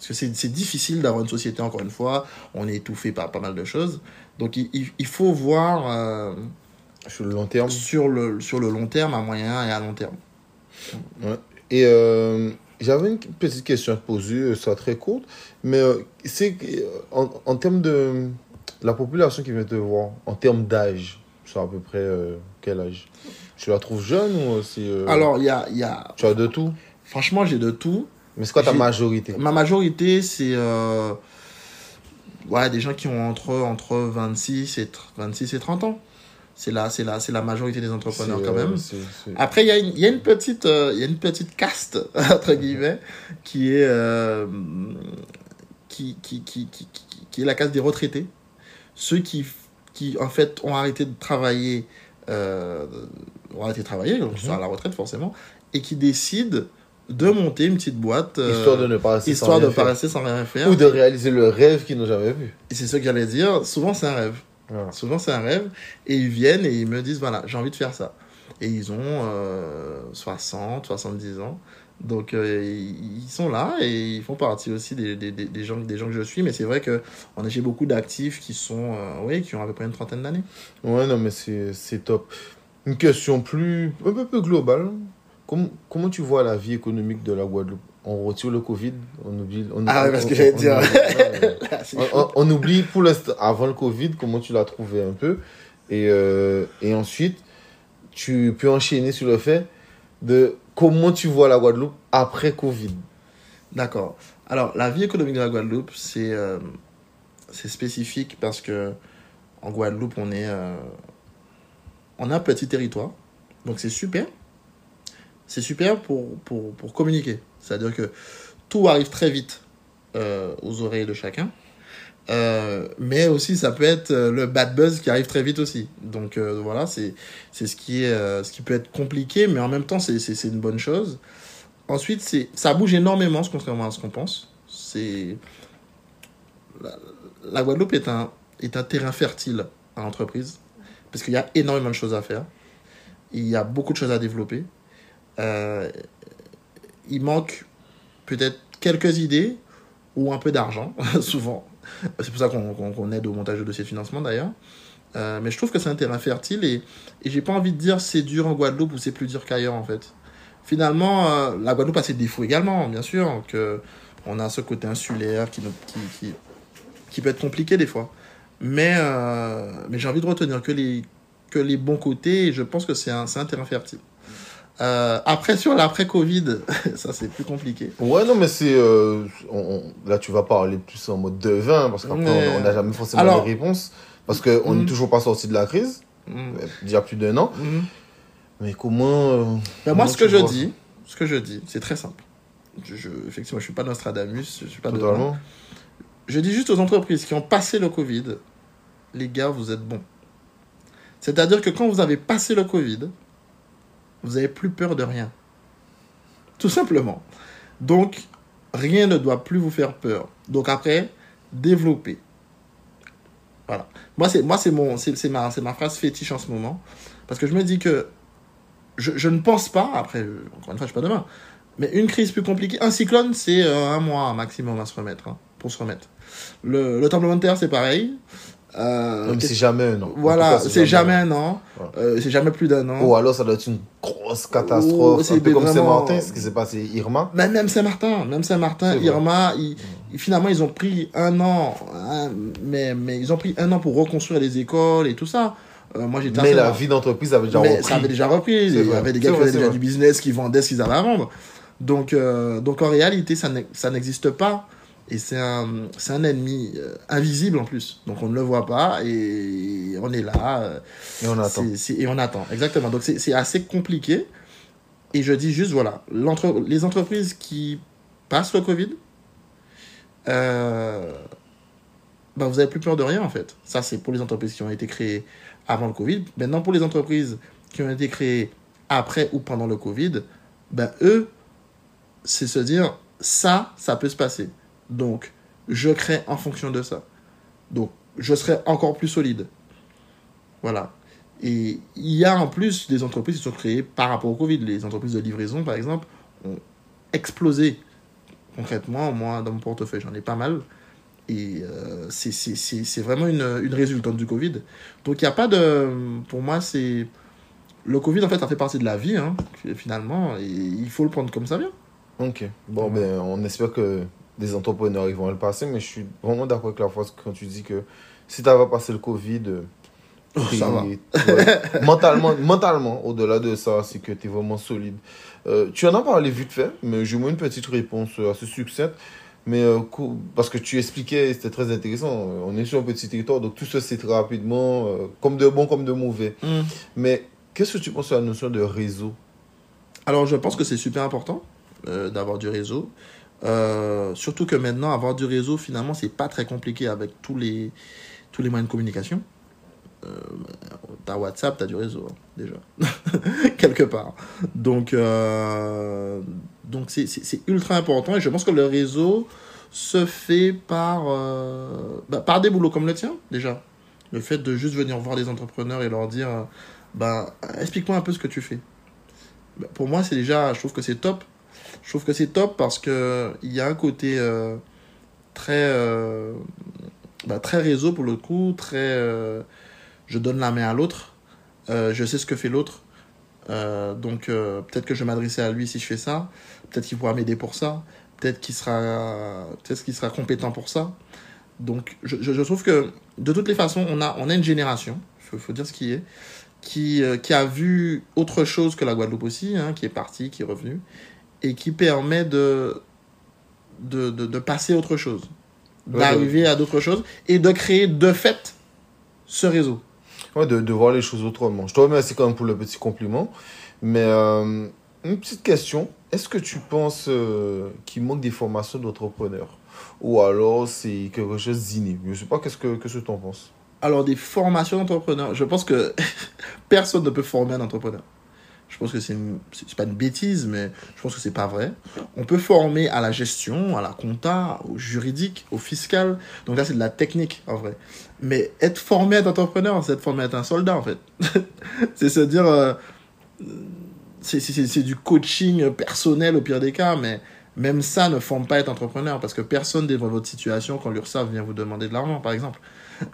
Parce que c'est difficile d'avoir une société, encore une fois, on est étouffé par pas mal de choses. Donc il, il- il faut voir euh, Sur le long terme. sur, le, sur le long terme, à moyen et à long terme. Et euh, j'avais une petite question à te poser, euh, soit très courte, mais euh, c'est euh, en, en termes de la population qui vient te voir, en termes d'âge, c'est à peu près euh, quel âge? Tu la trouves jeune ou euh, c'est. euh, Alors, il y a, il y a... Tu as de tout? Franchement, j'ai de tout. Mais c'est quoi ta majorité? Ma majorité, c'est euh, ouais, des gens qui ont entre, entre 26, et, tr- 26 et 30 ans. C'est la, c'est la, c'est la majorité des entrepreneurs quand euh, même. Après, il y, a une- il y, a une petite, euh, il y a une petite caste, *laughs* entre guillemets, qui est, euh, qui, qui, qui, qui, est la caste des retraités. Ceux qui, qui, en fait, ont arrêté de travailler, ont arrêté de travailler, donc ils sont à la retraite forcément, et qui décident de monter une petite boîte. euh, Histoire de ne pas rester histoire sans rien faire. pas rester sans rien faire. Ou de réaliser le rêve qu'ils n'ont jamais vu. Et c'est ce que j'allais dire. Souvent, c'est un rêve. Voilà. Souvent, c'est un rêve. Et ils viennent et ils me disent voilà, j'ai envie de faire ça. Et ils ont euh, 60, 70 ans. Donc, euh, ils sont là et ils font partie aussi des, des, gens, des gens que je suis. Mais c'est vrai que on a- j'ai beaucoup d'actifs qui sont, euh, oui, qui ont à peu près une trentaine d'années. Ouais, non, mais c'est c'est top. Une question plus, un peu plus globale. Comment, comment tu vois la vie économique de la Guadeloupe? On retire le Covid, on oublie. On, Ah ouais, on- parce que on- j'allais on- dire. on, oublie *laughs* pour l'instant, avant le Covid, comment tu l'as trouvé un peu. Et, euh, et ensuite, tu peux enchaîner sur le fait de comment tu vois la Guadeloupe après Covid. D'accord. Alors, la vie économique de la Guadeloupe, c'est euh, spécifique parce que en Guadeloupe, on est euh, on a un petit territoire, donc c'est super. C'est super pour, pour, pour communiquer. C'est-à-dire que tout arrive très vite euh, aux oreilles de chacun. Euh, mais aussi, ça peut être euh, le bad buzz qui arrive très vite aussi. Donc voilà, c'est ce, qui ce qui peut être compliqué, mais en même temps, c'est une bonne chose. Ensuite, ça bouge énormément, à ce qu'on pense. C'est la, la Guadeloupe est un, est un terrain fertile à l'entreprise parce qu'il y a énormément de choses à faire. Il y a beaucoup de choses à développer. Euh, il manque peut-être quelques idées ou un peu d'argent, *laughs* souvent. C'est pour ça qu'on aide au montage de dossiers de financement d'ailleurs. Euh, mais je trouve que c'est un terrain fertile et, et j'ai pas envie de dire c'est dur en Guadeloupe ou c'est plus dur qu'ailleurs en fait. Finalement, euh, la Guadeloupe a ses défauts également, bien sûr. Que on a ce côté insulaire qui, peut être compliqué des fois. Mais, j'ai envie de retenir que les, bons côtés et je pense que c'est un terrain fertile. Euh, après, sur l'après-Covid, *laughs* ça c'est plus compliqué. Ouais, non, mais c'est. euh, là, tu vas parler plus en mode devin, parce qu'après, Mais- on n'a jamais forcément Alors- les réponses. Parce qu'on n'est Mhm. toujours pas sorti de la crise, Mm. euh, il y a plus d'un an. Mhm. Mais comment. euh, Ben, moi, ce que je dis, ce que je dis, c'est très simple. Je, je- effectivement, je suis pas Nostradamus, je suis pas Totalement. Je dis juste aux entreprises qui ont passé le Covid, les gars, vous êtes bons. C'est-à-dire que quand vous avez passé le Covid, vous n'avez plus peur de rien. Tout simplement. Donc, rien ne doit plus vous faire peur. Donc après, développez. Voilà. Moi, c'est moi c'est mon c'est ma c'est ma phrase fétiche en ce moment parce que je me dis que je, je ne pense pas après encore une fois je suis pas demain mais une crise plus compliquée un cyclone c'est euh, un mois maximum à se remettre hein, pour se remettre. Le le tremblement de terre c'est pareil. Euh, Même c'est jamais un an. Voilà, c'est jamais un an. Euh, c'est jamais plus d'un an. Ou alors ça doit être une grosse catastrophe. Oh, c'est un peu comme vraiment- Saint-Martin, ce qui s'est passé Irma. Même, même Saint-Martin, même Saint-Martin. Irma, ils- finalement, ils ont pris un an, hein, mais, mais ils ont pris un an pour reconstruire les écoles et tout ça. Euh, moi, j'étais Mais la vie d'entreprise avait déjà Mais repris. ça avait déjà repris. Il y avait des gars qui faisaient c'est déjà vrai. du business, qui vendaient ce qu'ils avaient à vendre. Donc, donc en réalité, ça n'existe pas. Et c'est un, c'est un ennemi euh, invisible en plus. Donc on ne le voit pas et on est là. euh, Et on attend. et on attend, exactement. Donc c'est c'est assez compliqué. Et je dis juste, voilà, les entreprises qui passent le Covid, euh, bah, vous n'avez plus peur de rien en fait. Ça, c'est pour les entreprises qui ont été créées avant le Covid. Maintenant, pour les entreprises qui ont été créées après ou pendant le Covid, ben, eux, c'est se dire, ça, ça peut se passer. Donc, je crée en fonction de ça. Donc, je serai encore plus solide. Voilà. Et il y a en plus des entreprises qui sont créées par rapport au Covid. Les entreprises de livraison, par exemple, ont explosé. Concrètement, moi, dans mon portefeuille, j'en ai pas mal. Et euh, c'est- vraiment une, une résultante du Covid. Donc, il n'y a pas de... Pour moi, c'est... Le Covid, en fait, ça fait partie de la vie, hein, finalement. Et il faut le prendre comme ça vient. Ok. Bon, ben, on espère que des entrepreneurs ils vont le passer, mais je suis vraiment d'accord avec la phrase quand tu dis que si tu vas passer le Covid, euh, Oh, t'es- ça va. ouais, mentalement, mentalement, au-delà de ça, c'est que tu es vraiment solide. Euh, tu en as parlé vite fait, mais j'ai moi une petite réponse euh, assez succincte. Mais euh, parce que tu expliquais, c'était très intéressant. On est sur un petit territoire, donc tout se sait très rapidement, euh, comme de bon comme de mauvais. Mm. Mais qu'est-ce que tu penses sur la notion de réseau? Alors, je pense que c'est super important d'avoir du réseau. Euh, surtout que maintenant, avoir du réseau, finalement, c'est pas très compliqué avec tous les, tous les moyens de communication. Euh, t'as WhatsApp, t'as du réseau, hein, déjà. *laughs* Quelque part. Donc, euh, donc c'est, c'est, ultra important. Et je pense que le réseau se fait par, bah, par des boulots comme le tien, déjà. Le fait de juste venir voir des entrepreneurs et leur dire, bah, explique-moi un peu ce que tu fais. Bah, pour moi, c'est déjà, je trouve que c'est top. Je trouve que c'est top parce que il y a un côté euh, très, euh, bah, très réseau pour le coup, très, euh, je donne la main à l'autre, je sais ce que fait l'autre. Donc peut-être que je vais m'adresser à lui si je fais ça, peut-être qu'il pourra m'aider pour ça, peut-être qu'il sera, peut-être qu'il sera compétent pour ça. Donc je, je, trouve que de toutes les façons, on a, on a une génération, il faut, dire ce qui est, qui, qui a vu autre chose que la Guadeloupe aussi, hein, qui est parti, qui est revenu, et qui permet de, de, de, de passer à autre chose, Ouais, d'arriver à d'autres choses, et de créer de fait ce réseau. Ouais, de, de voir les choses autrement. Je te remercie quand même pour le petit compliment. Mais euh, une petite question. Est-ce que tu penses euh, qu'il manque des formations d'entrepreneurs? Ou alors c'est quelque chose d'inné? Je ne sais pas qu'est-ce que, qu'est-ce que tu en penses? Alors, des formations d'entrepreneurs, je pense que *laughs* personne ne peut former un entrepreneur. Je pense que c'est pas une bêtise, mais je pense que c'est pas vrai. On peut former à la gestion, à la compta, au juridique, au fiscal. Donc là, c'est de la technique, en vrai. Mais être formé à être entrepreneur, c'est être formé à être un soldat, en fait. *laughs* c'est se dire, euh, c'est du coaching personnel au pire des cas, mais même ça ne forme pas à être entrepreneur parce que personne devant votre situation quand l'URSSAF vient vous demander de l'argent, par exemple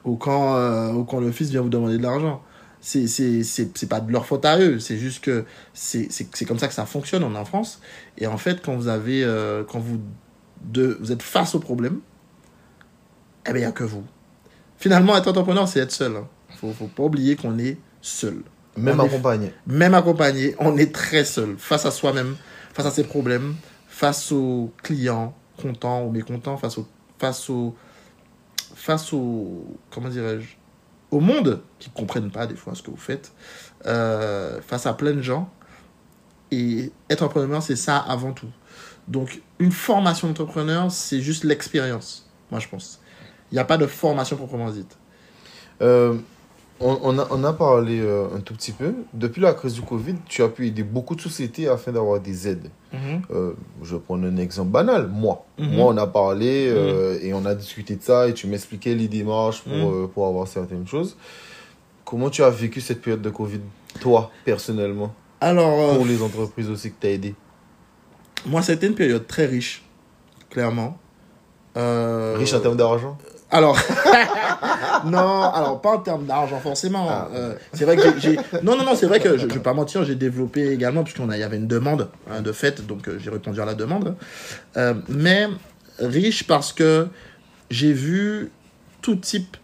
ou quand, euh, ou quand le fils vient vous demander de l'argent. C'est, pas de leur faute à eux, c'est juste que c'est, comme ça que ça fonctionne, on est en France. Et en fait, quand vous avez, euh, quand vous, de, vous êtes face au problème, eh bien, il n'y a que vous. Finalement, être entrepreneur, c'est être seul. Il faut, faut pas oublier qu'on est seul. Même On est- accompagné. Même accompagné, on est très seul face à soi-même, face à ses problèmes, face aux clients, contents ou mécontents, face au, face au, face au, comment dirais-je, au monde qui ne comprennent pas des fois ce que vous faites, euh, face à plein de gens. Et être entrepreneur, c'est ça avant tout. Donc, une formation d'entrepreneur, c'est juste l'expérience, moi je pense. Il n'y a pas de formation proprement dite. Euh, On, on a, on a parlé euh, un tout petit peu. Depuis la crise du Covid, tu as pu aider beaucoup de sociétés afin d'avoir des aides. Euh, je vais prendre un exemple banal. Moi, Mhm. moi on a parlé euh, et on a discuté de ça et tu m'expliquais les démarches pour, Mhm. pour avoir certaines choses. Comment tu as vécu cette période de Covid, toi, personnellement, Alors, pour les entreprises aussi que tu as aidé moi, c'était une période très riche, clairement. Riche en termes d'argent? Alors, *laughs* non, alors pas en termes d'argent forcément. Ah. Euh, c'est vrai que j'ai-. Non, non, non, c'est vrai que je, je vais pas mentir, j'ai développé également, puisqu'on a- il y avait une demande hein, de fait, donc euh, j'ai répondu à la demande. Euh, mais riche parce que j'ai vu tout type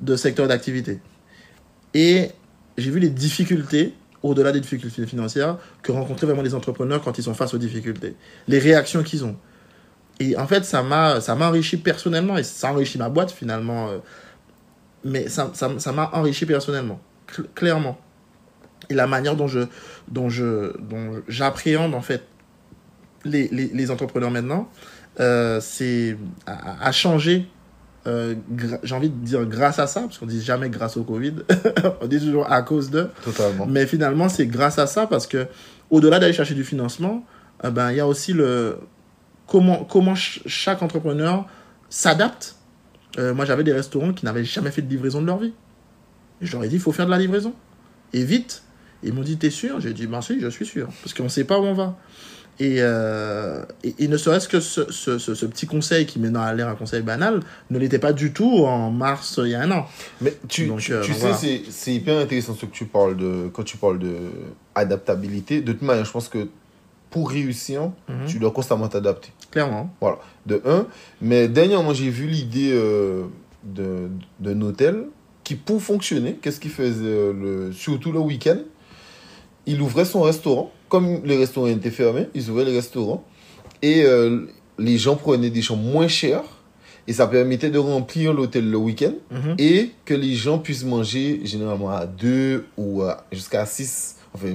de secteur d'activité. Et j'ai vu les difficultés, au-delà des difficultés financières, que rencontraient vraiment les entrepreneurs quand ils sont face aux difficultés. Les réactions qu'ils ont. Et en fait, ça m'a, ça m'a enrichi personnellement et ça enrichit ma boîte finalement. euh, Mais ça, ça, ça m'a enrichi personnellement, cl- clairement. Et la manière dont je, dont je, dont j'appréhende en fait les, les, les entrepreneurs maintenant, euh, c'est a changé. euh, j'ai envie de dire grâce à ça, parce qu'on dit jamais grâce au Covid, *laughs* on dit toujours à cause de. Totalement. Mais finalement, c'est grâce à ça parce que au-delà d'aller chercher du financement, euh, ben il y a aussi le comment comment ch- chaque entrepreneur s'adapte. Euh, moi, j'avais des restaurants qui n'avaient jamais fait de livraison de leur vie. Et je leur ai dit, il faut faire de la livraison. Et vite. Ils m'ont dit, t'es sûr? J'ai dit, ben si, je suis sûr. Parce qu'on ne sait pas où on va. Et, euh, et, et ne serait-ce que ce, ce, ce, ce petit conseil qui maintenant a l'air un conseil banal ne l'était pas du tout en mars il y a un an. Mais tu, Donc, tu, euh, tu sais, c'est hyper intéressant ce que tu parles de, quand tu parles de adaptabilité. De toute manière, je pense que pour réussir, Mhm. tu dois constamment t'adapter. Clairement. De un. Mais dernièrement, j'ai vu l'idée euh, d'un hôtel qui, pour fonctionner, qu'est-ce qu'il faisait euh, le, surtout le week-end? Il ouvrait son restaurant. Comme les restaurants étaient fermés, ils ouvraient les restaurants. Et euh, les gens prenaient des chambres moins chères. Et ça permettait de remplir l'hôtel le week-end Mhm. et que les gens puissent manger généralement à 2 ou jusqu'à 6, enfin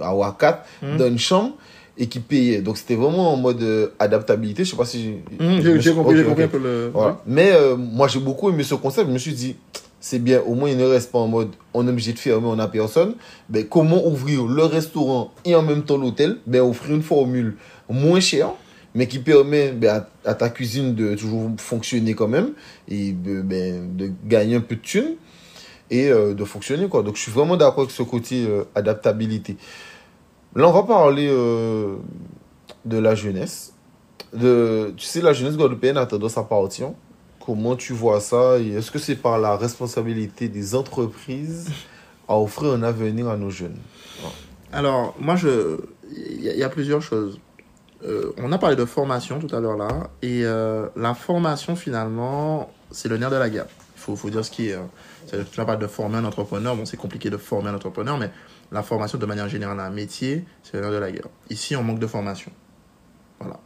à, ou à 4 Mhm. dans une chambre et qui payaient. Donc c'était vraiment en mode euh, adaptabilité. Je sais pas si j'ai. Suis- compris, le. Voilà. Mais euh, moi j'ai beaucoup aimé ce concept. Je me suis dit, c'est bien, au moins il ne reste pas en mode on est obligé de fermer, on n'a personne. Ben, comment ouvrir le restaurant et en même temps l'hôtel? Ben, Offrir une formule moins chère mais qui permet ben, à, à ta cuisine de toujours fonctionner quand même et de, ben, de gagner un peu de thunes et euh, de fonctionner. Quoi. Donc je suis vraiment d'accord avec ce côté euh, adaptabilité. Là, on va parler euh, de la jeunesse. De, tu sais, la jeunesse guadeloupéenne a tendance à partir. Comment tu vois ça? Est-ce que c'est par la responsabilité des entreprises à offrir un avenir à nos jeunes? Alors, moi, il y, a- plusieurs choses. Euh, on a parlé de formation tout à l'heure là, et euh, la formation finalement, c'est le nerf de la guerre. Il faut, faut dire ce qui est. hein. Tu as parlé de former un entrepreneur, bon, c'est compliqué de former un entrepreneur, mais la formation de manière générale à un métier, c'est nerf de la guerre. Ici, on manque de formation. Voilà.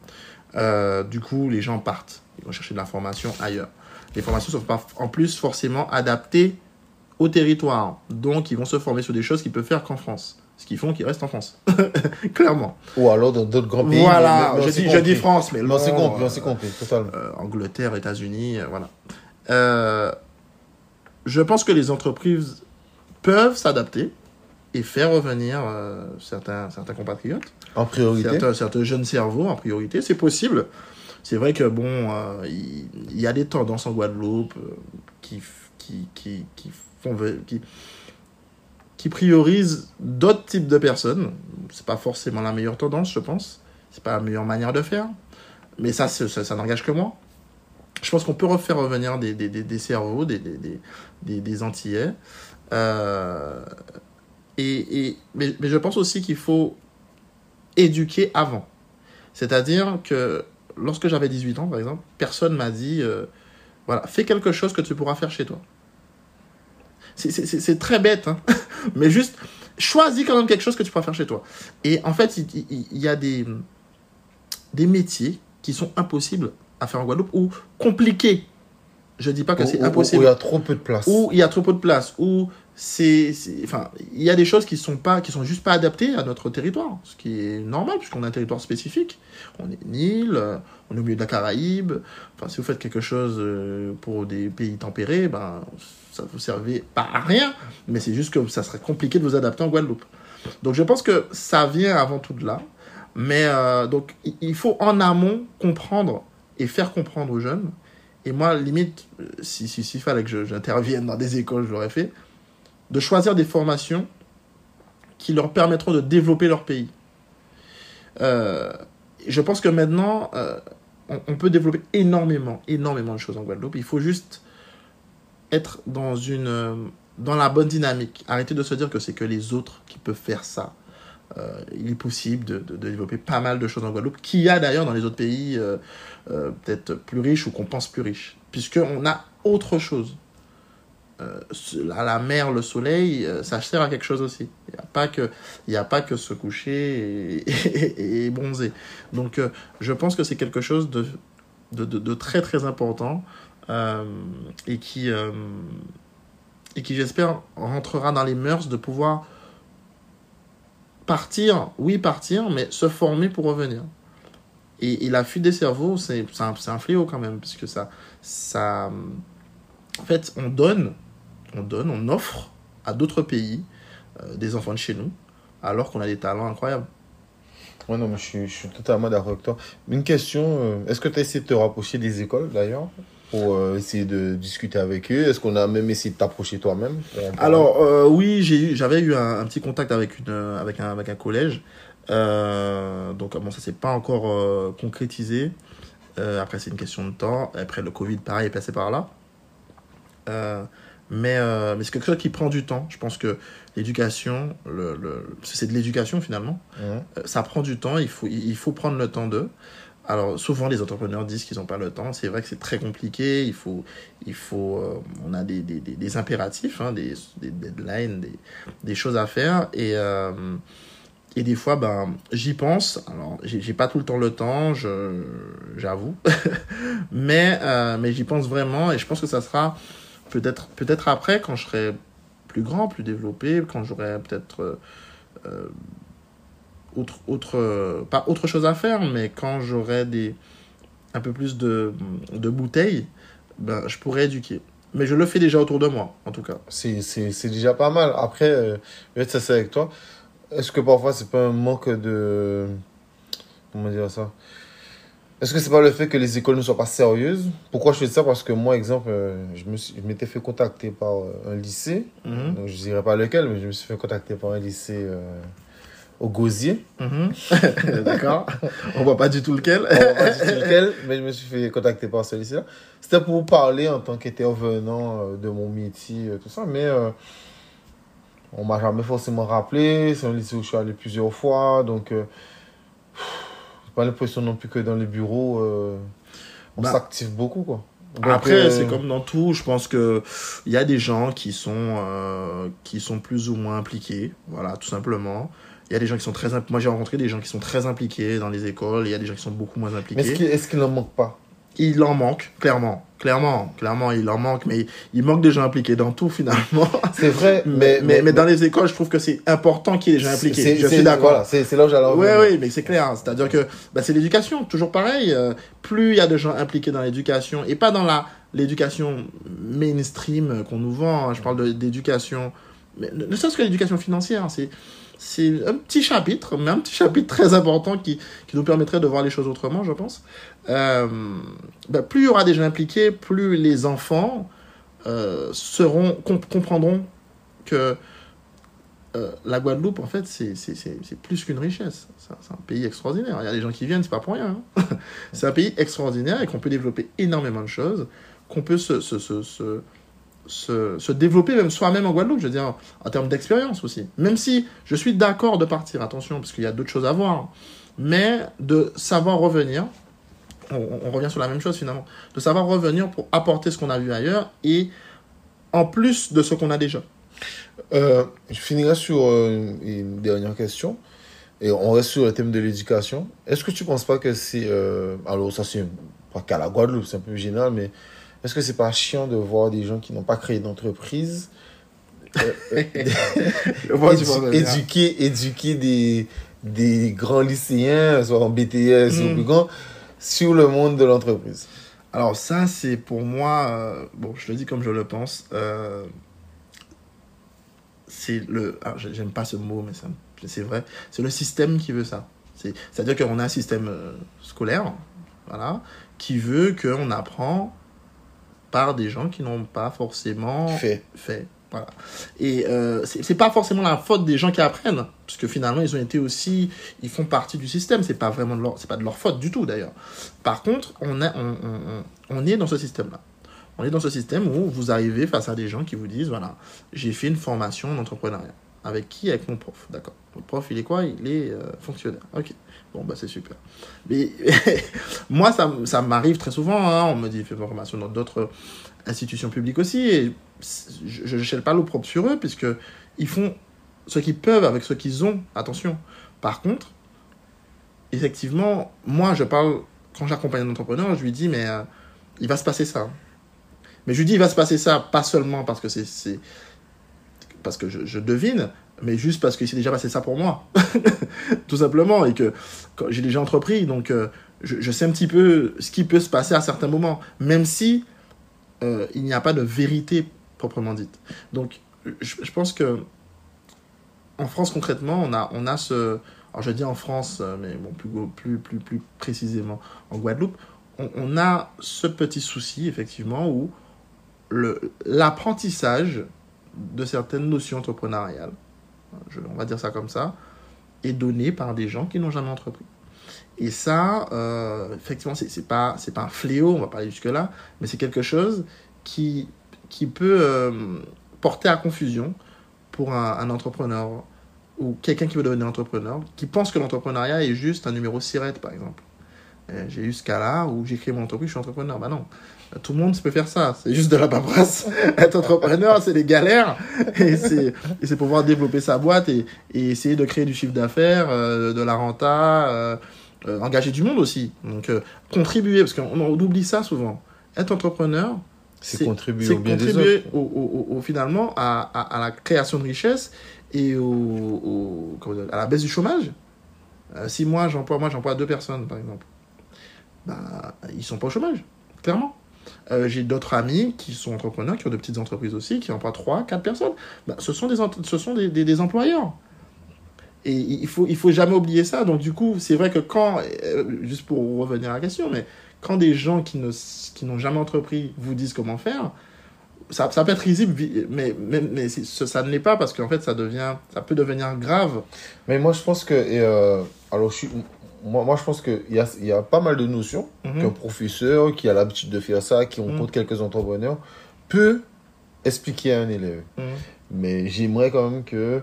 Euh, du coup, les gens partent. Ils vont chercher de la formation ailleurs. Les formations ne sont pas en plus forcément adaptées au territoire. Donc, ils vont se former sur des choses qu'ils peuvent faire qu'en France. Ce qu'ils font qu'ils restent en France. *laughs* Clairement. Ou alors dans d'autres grands pays Voilà, je, dis, je dis compris. France, mais non, compris, on euh, compris, totalement. euh, Angleterre, États-Unis, euh, voilà. Euh, je pense que les entreprises peuvent s'adapter et faire revenir euh, certains, certains compatriotes, En priorité. certains, certains jeunes cerveaux en priorité. C'est possible. C'est vrai que bon, euh, il y, a des tendances en Guadeloupe euh, qui, qui, qui, qui font qui, qui priorisent d'autres types de personnes. C'est pas forcément la meilleure tendance, je pense. C'est pas la meilleure manière de faire. Mais ça, ça, ça n'engage que moi. Je pense qu'on peut refaire revenir des, des, des, des cerveaux, des, des, des, des, des Antillais. Euh, et, et, mais, mais je pense aussi qu'il faut éduquer avant. C'est-à-dire que lorsque j'avais 18 ans, par exemple, personne m'a dit euh, voilà, fais quelque chose que tu pourras faire chez toi. C'est- très bête, hein *laughs* mais juste choisis quand même quelque chose que tu pourras faire chez toi. Et en fait, il, il- il y a des, des métiers qui sont impossibles à faire en Guadeloupe ou compliqués. Je dis pas que c'est où- où impossible il y a trop peu de place. où il y a trop peu de place, où c'est, enfin, il y a des choses qui sont pas, qui sont juste pas adaptées à notre territoire, ce qui est normal puisqu'on a un territoire spécifique. On est une île, on est au milieu de la Caraïbe. Enfin, si vous faites quelque chose euh, pour des pays tempérés, ben, ça vous servait pas à rien, mais c'est juste que ça serait compliqué de vous adapter en Guadeloupe. Donc, je pense que ça vient avant tout de là. Mais euh, donc, il- faut en amont comprendre et faire comprendre aux jeunes. Et moi, limite, euh, si s'il si, fallait que j'intervienne dans des écoles, je l'aurais fait, de choisir des formations qui leur permettront de développer leur pays. Euh, je pense que maintenant, euh, on, peut développer énormément, énormément de choses en Guadeloupe. Il faut juste être dans, une, euh, dans la bonne dynamique. Arrêter de se dire que c'est que les autres qui peuvent faire ça. Il est possible de, de- développer pas mal de choses en Guadeloupe, qu'il y a d'ailleurs dans les autres pays peut-être plus riches ou qu'on pense plus riches. Puisqu'on a autre chose. Euh, la, mer, le soleil, euh, ça sert à quelque chose aussi. Il n'y a, pas que- y a pas que se coucher *laughs* et, bronzer. Donc euh, je pense que c'est quelque chose de, de, de- très très important euh, et qui, et qui j'espère rentrera dans les mœurs de pouvoir partir, oui partir, mais se former pour revenir. Et, la fuite des cerveaux, c'est un, un fléau quand même, puisque ça, ça... En fait, on donne, on donne, on offre à d'autres pays euh, des enfants de chez nous, alors qu'on a des talents incroyables. Ouais, non, mais je suis, je suis totalement d'accord avec toi. Une question, euh, est-ce que tu as essayé de te rapprocher des écoles d'ailleurs pour euh, essayer de discuter avec eux? Est-ce qu'on a même essayé de t'approcher toi-même? Alors euh, oui, j'avais eu un, un petit contact avec une, avec un, avec un collège. Donc bon, ça s'est pas encore concrétisé. Après, c'est une question de temps. Après, le Covid, pareil, est passé par là. Mais euh, mais c'est quelque chose qui prend du temps. Je pense que l'éducation, le, le, c'est de l'éducation finalement. Euh, ça prend du temps. Il faut, il faut prendre le temps d'eux. Alors souvent les entrepreneurs disent qu'ils n'ont pas le temps. C'est vrai que c'est très compliqué. Il faut, il faut, euh, on a des, des, des, des impératifs, hein, des, des deadlines, des, des choses à faire et euh, et des fois ben j'y pense. Alors j'ai pas tout le temps le temps, je j'avoue, *laughs* mais euh, mais j'y pense vraiment et je pense que ça sera peut-être peut-être après quand je serai plus grand, plus développé, quand j'aurai peut-être euh, euh, autre, autre, euh, pas autre chose à faire, mais quand j'aurai des, un peu plus de, de bouteilles, ben, je pourrai éduquer. Mais je le fais déjà autour de moi, en tout cas. C'est, déjà pas mal. Après, je vais être avec toi. Est-ce que parfois c'est pas un manque de. Comment dire ça? Est-ce que c'est pas le fait que les écoles ne soient pas sérieuses? Pourquoi je fais ça? Parce que moi, exemple, euh, je, me suis, je m'étais fait contacter par euh, un lycée. Mhm, Donc je dirais pas lequel, mais je me suis fait contacter par un lycée euh, au Gosier. mhm. *laughs* D'accord. On voit pas du tout lequel. On va pas dire lequel, mais je me suis fait contacter par ce lycée-là. C'était pour parler en tant qu'intervenant de mon métier, tout ça, mais euh, on m'a jamais forcément rappelé. C'est un lycée où je suis allé plusieurs fois, donc euh, pas l'impression non plus que dans les bureaux, euh, on Bah, s'active beaucoup, quoi. Donc, Après, euh, c'est comme dans tout. Je pense que il y a des gens qui sont euh, qui sont plus ou moins impliqués. Voilà, tout simplement. Il y a des gens qui sont très moi j'ai rencontré des gens qui sont très impliqués dans les écoles. Il y a des gens qui sont beaucoup moins Mais impliqués. est-ce qu'il est-ce qu'il en manque pas? Il en manque, clairement. Clairement, clairement, il en manque, mais il manque des gens impliqués dans tout finalement. *laughs* C'est vrai, *laughs* mais, mais, mais dans les écoles, je trouve que c'est important qu'il y ait des gens impliqués. Je suis d'accord. Voilà, c'est c'est là où j'allais Oui, oui, mais c'est clair. C'est-à-dire que bah, c'est l'éducation, toujours pareil. euh, plus il y a de gens impliqués dans l'éducation, et pas dans la l'éducation mainstream qu'on nous vend, hein, je parle d'éducation, mais ne ne serait-ce que l'éducation financière, hein, c'est c'est un petit chapitre, mais un petit chapitre très important qui, qui nous permettrait de voir les choses autrement, je pense. Euh, bah, plus il y aura des gens impliqués, plus les enfants euh, seront comp- comprendront que euh, la Guadeloupe, en fait, c'est plus qu'une richesse. C'est un- c'est un pays extraordinaire. Il y a des gens qui viennent, c'est pas pour rien. hein. *laughs* c'est un pays extraordinaire et qu'on peut développer énormément de choses, qu'on peut se, se, se, se, se, développer même soi-même en Guadeloupe, je veux dire, en termes d'expérience aussi. Même si je suis d'accord de partir, attention, parce qu'il y a d'autres choses à voir, mais de savoir revenir, on, revient sur la même chose finalement, de savoir revenir pour apporter ce qu'on a vu ailleurs et en plus de ce qu'on a déjà. Euh, je finirai sur euh, une dernière question. Et on reste sur le thème de l'éducation. Est-ce que tu penses pas que c'est. euh, alors, ça, c'est pas qu'à la Guadeloupe, c'est un peu général, mais est-ce que c'est pas chiant de voir des gens qui n'ont pas créé d'entreprise *laughs* *laughs* vois, édu- éduquer, éduquer des, des grands lycéens, soit en BTS ou Mm. plus grand, sur le monde de l'entreprise? Alors ça, c'est pour moi, euh, bon, je le dis comme je le pense, euh, c'est le, j'ai- j'aime pas ce mot, mais c'est vrai, c'est le système qui veut ça. C'est- C'est-à-dire qu'on a un système euh, scolaire, voilà, qui veut qu'on apprend par des gens qui n'ont pas forcément Fait. fait. Voilà. Et euh, c'est pas forcément la faute des gens qui apprennent, parce que finalement ils ont été aussi, ils font partie du système. C'est pas vraiment de leur, c'est pas de leur faute du tout d'ailleurs. Par contre, on, a, on, on, on- on est dans ce système-là. On est dans ce système où vous arrivez face à des gens qui vous disent voilà, j'ai fait une formation en entrepreneuriat. Avec qui Avec mon prof. D'accord. Votre prof, il est quoi? Il est euh, fonctionnaire. Ok. Bon, bah c'est super. Mais *laughs* moi, ça, ça m'arrive très souvent. hein. On me dit fais une formation dans d'autres institutions publiques aussi. Et je ne pas l'opprobre sur eux, puisque ils font ce qu'ils peuvent avec ce qu'ils ont. Attention. Par contre, effectivement, moi, je parle, quand j'accompagne un entrepreneur, je lui dis, mais euh, il va se passer ça. Mais je lui dis, il va se passer ça, pas seulement parce que c'est. Parce que je, devine, mais juste parce qu'il s'est déjà passé ça pour moi. *laughs* Tout simplement. Et que j'ai déjà entrepris, donc euh, je, sais un petit peu ce qui peut se passer à certains moments, même si euh, il n'y a pas de vérité proprement dite. Donc, je, pense que en France, concrètement, on a, on a ce. Alors, je dis en France, mais bon, plus, plus, plus, plus précisément en Guadeloupe, on, a ce petit souci, effectivement, où l'apprentissage de certaines notions entrepreneuriales, je- on va dire ça comme ça, est donné par des gens qui n'ont jamais entrepris. Et ça, euh, effectivement, c'est c'est pas, pas un fléau, on va pas aller jusque-là, mais c'est quelque chose qui, qui peut euh, porter à confusion pour un, entrepreneur ou quelqu'un qui veut devenir entrepreneur, qui pense que l'entrepreneuriat est juste un numéro sirette, par exemple. Euh, J'ai eu ce cas-là où j'ai créé mon entreprise, je suis entrepreneur. Bah non, tout le monde peut faire ça. C'est juste de la paperasse. *laughs* Être entrepreneur, c'est des galères. Et c'est et c'est pouvoir développer sa boîte et, et essayer de créer du chiffre d'affaires, euh, de la renta, euh, euh, engager du monde aussi. Donc, euh, contribuer, parce qu'on on oublie ça souvent. Être entrepreneur, C'est contribuer c'est au bien contribuer au, au- au- au- finalement à, à- à la création de richesse et au, à la baisse du chômage. Si moi j'emploie moi j'emploie deux personnes par exemple, bah, ils sont pas au chômage, clairement. Euh, J'ai d'autres amis qui sont entrepreneurs, qui ont de petites entreprises aussi, qui emploient trois, quatre personnes. Bah, ce sont des, ce sont des, des- employeurs. Et il faut, il faut jamais oublier ça. Donc, du coup, c'est vrai que quand, euh, juste pour revenir à la question, mais quand des gens qui ne qui n'ont jamais entrepris vous disent comment faire, ça, peut être risible, mais, mais, mais ça, ne l'est pas parce qu'en fait, ça, devient, ça peut devenir grave. Mais moi, je pense que. euh, alors, moi, moi, je pense qu'il y a, y a pas mal de notions Mhm. qu'un professeur qui a l'habitude de faire ça, qui rencontre quelques entrepreneurs, peut expliquer à un élève. Mhm. Mais j'aimerais quand même que,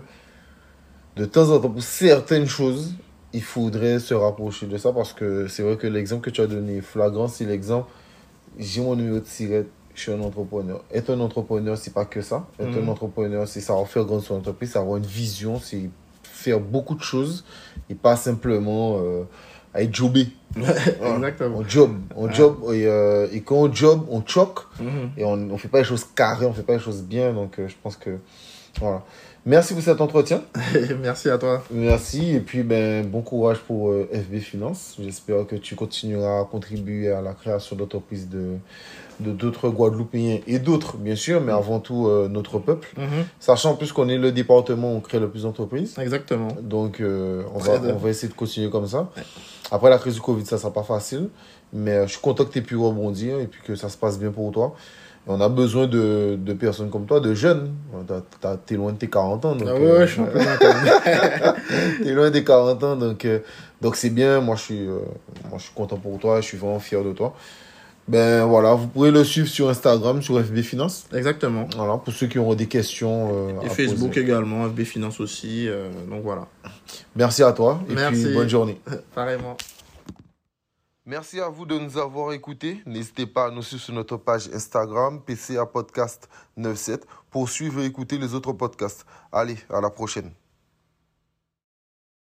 de temps en temps, pour certaines choses, il faudrait se rapprocher de ça parce que c'est vrai que l'exemple que tu as donné, flagrant, c'est l'exemple. J'ai mon numéro de tirette, je suis un entrepreneur. Être un entrepreneur, c'est pas que ça. Être Mhm. un entrepreneur, c'est savoir faire grandir son entreprise, c'est avoir une vision, c'est faire beaucoup de choses et pas simplement euh, à être jobé. Exactement. On job, on job et, euh, et quand on job, on choque Mhm. et on ne fait pas les choses carrées, on fait pas les choses bien. Donc euh, je pense que voilà. Merci pour cet entretien. *laughs* Merci à toi. Merci et puis ben bon courage pour euh, FB Finance. J'espère que tu continueras à contribuer à la création d'entreprises de de d'autres Guadeloupéens et d'autres bien sûr, mais avant tout euh, notre peuple. Mhm. Sachant en plus qu'on est le département où on crée le plus d'entreprises. Exactement. Donc, euh, on, va, on va essayer de continuer comme ça. Après la crise du Covid, ça sera pas facile. Mais euh, je suis content que tu aies pu rebondir et puis que ça se passe bien pour toi. Et on a besoin de, de personnes comme toi, de jeunes. T'es loin de tes 40 ans. Donc, Ah ouais, euh, je suis. *laughs* T'es loin des 40 ans. Donc, donc c'est bien. Moi je, suis, moi, je suis content pour toi. Je suis vraiment fier de toi. Ben voilà, vous pourrez le suivre sur Instagram, sur FB Finance. Exactement. Voilà, pour ceux qui auront des questions. euh, Et à Facebook poser. également, FB Finance aussi. euh, donc voilà. Merci à toi. Et Merci. puis bonne journée. *laughs* Pareillement. Merci à vous de nous avoir écoutés. N'hésitez pas à nous suivre sur notre page Instagram, PCA Podcast 97, pour suivre et écouter les autres podcasts. Allez, à la prochaine.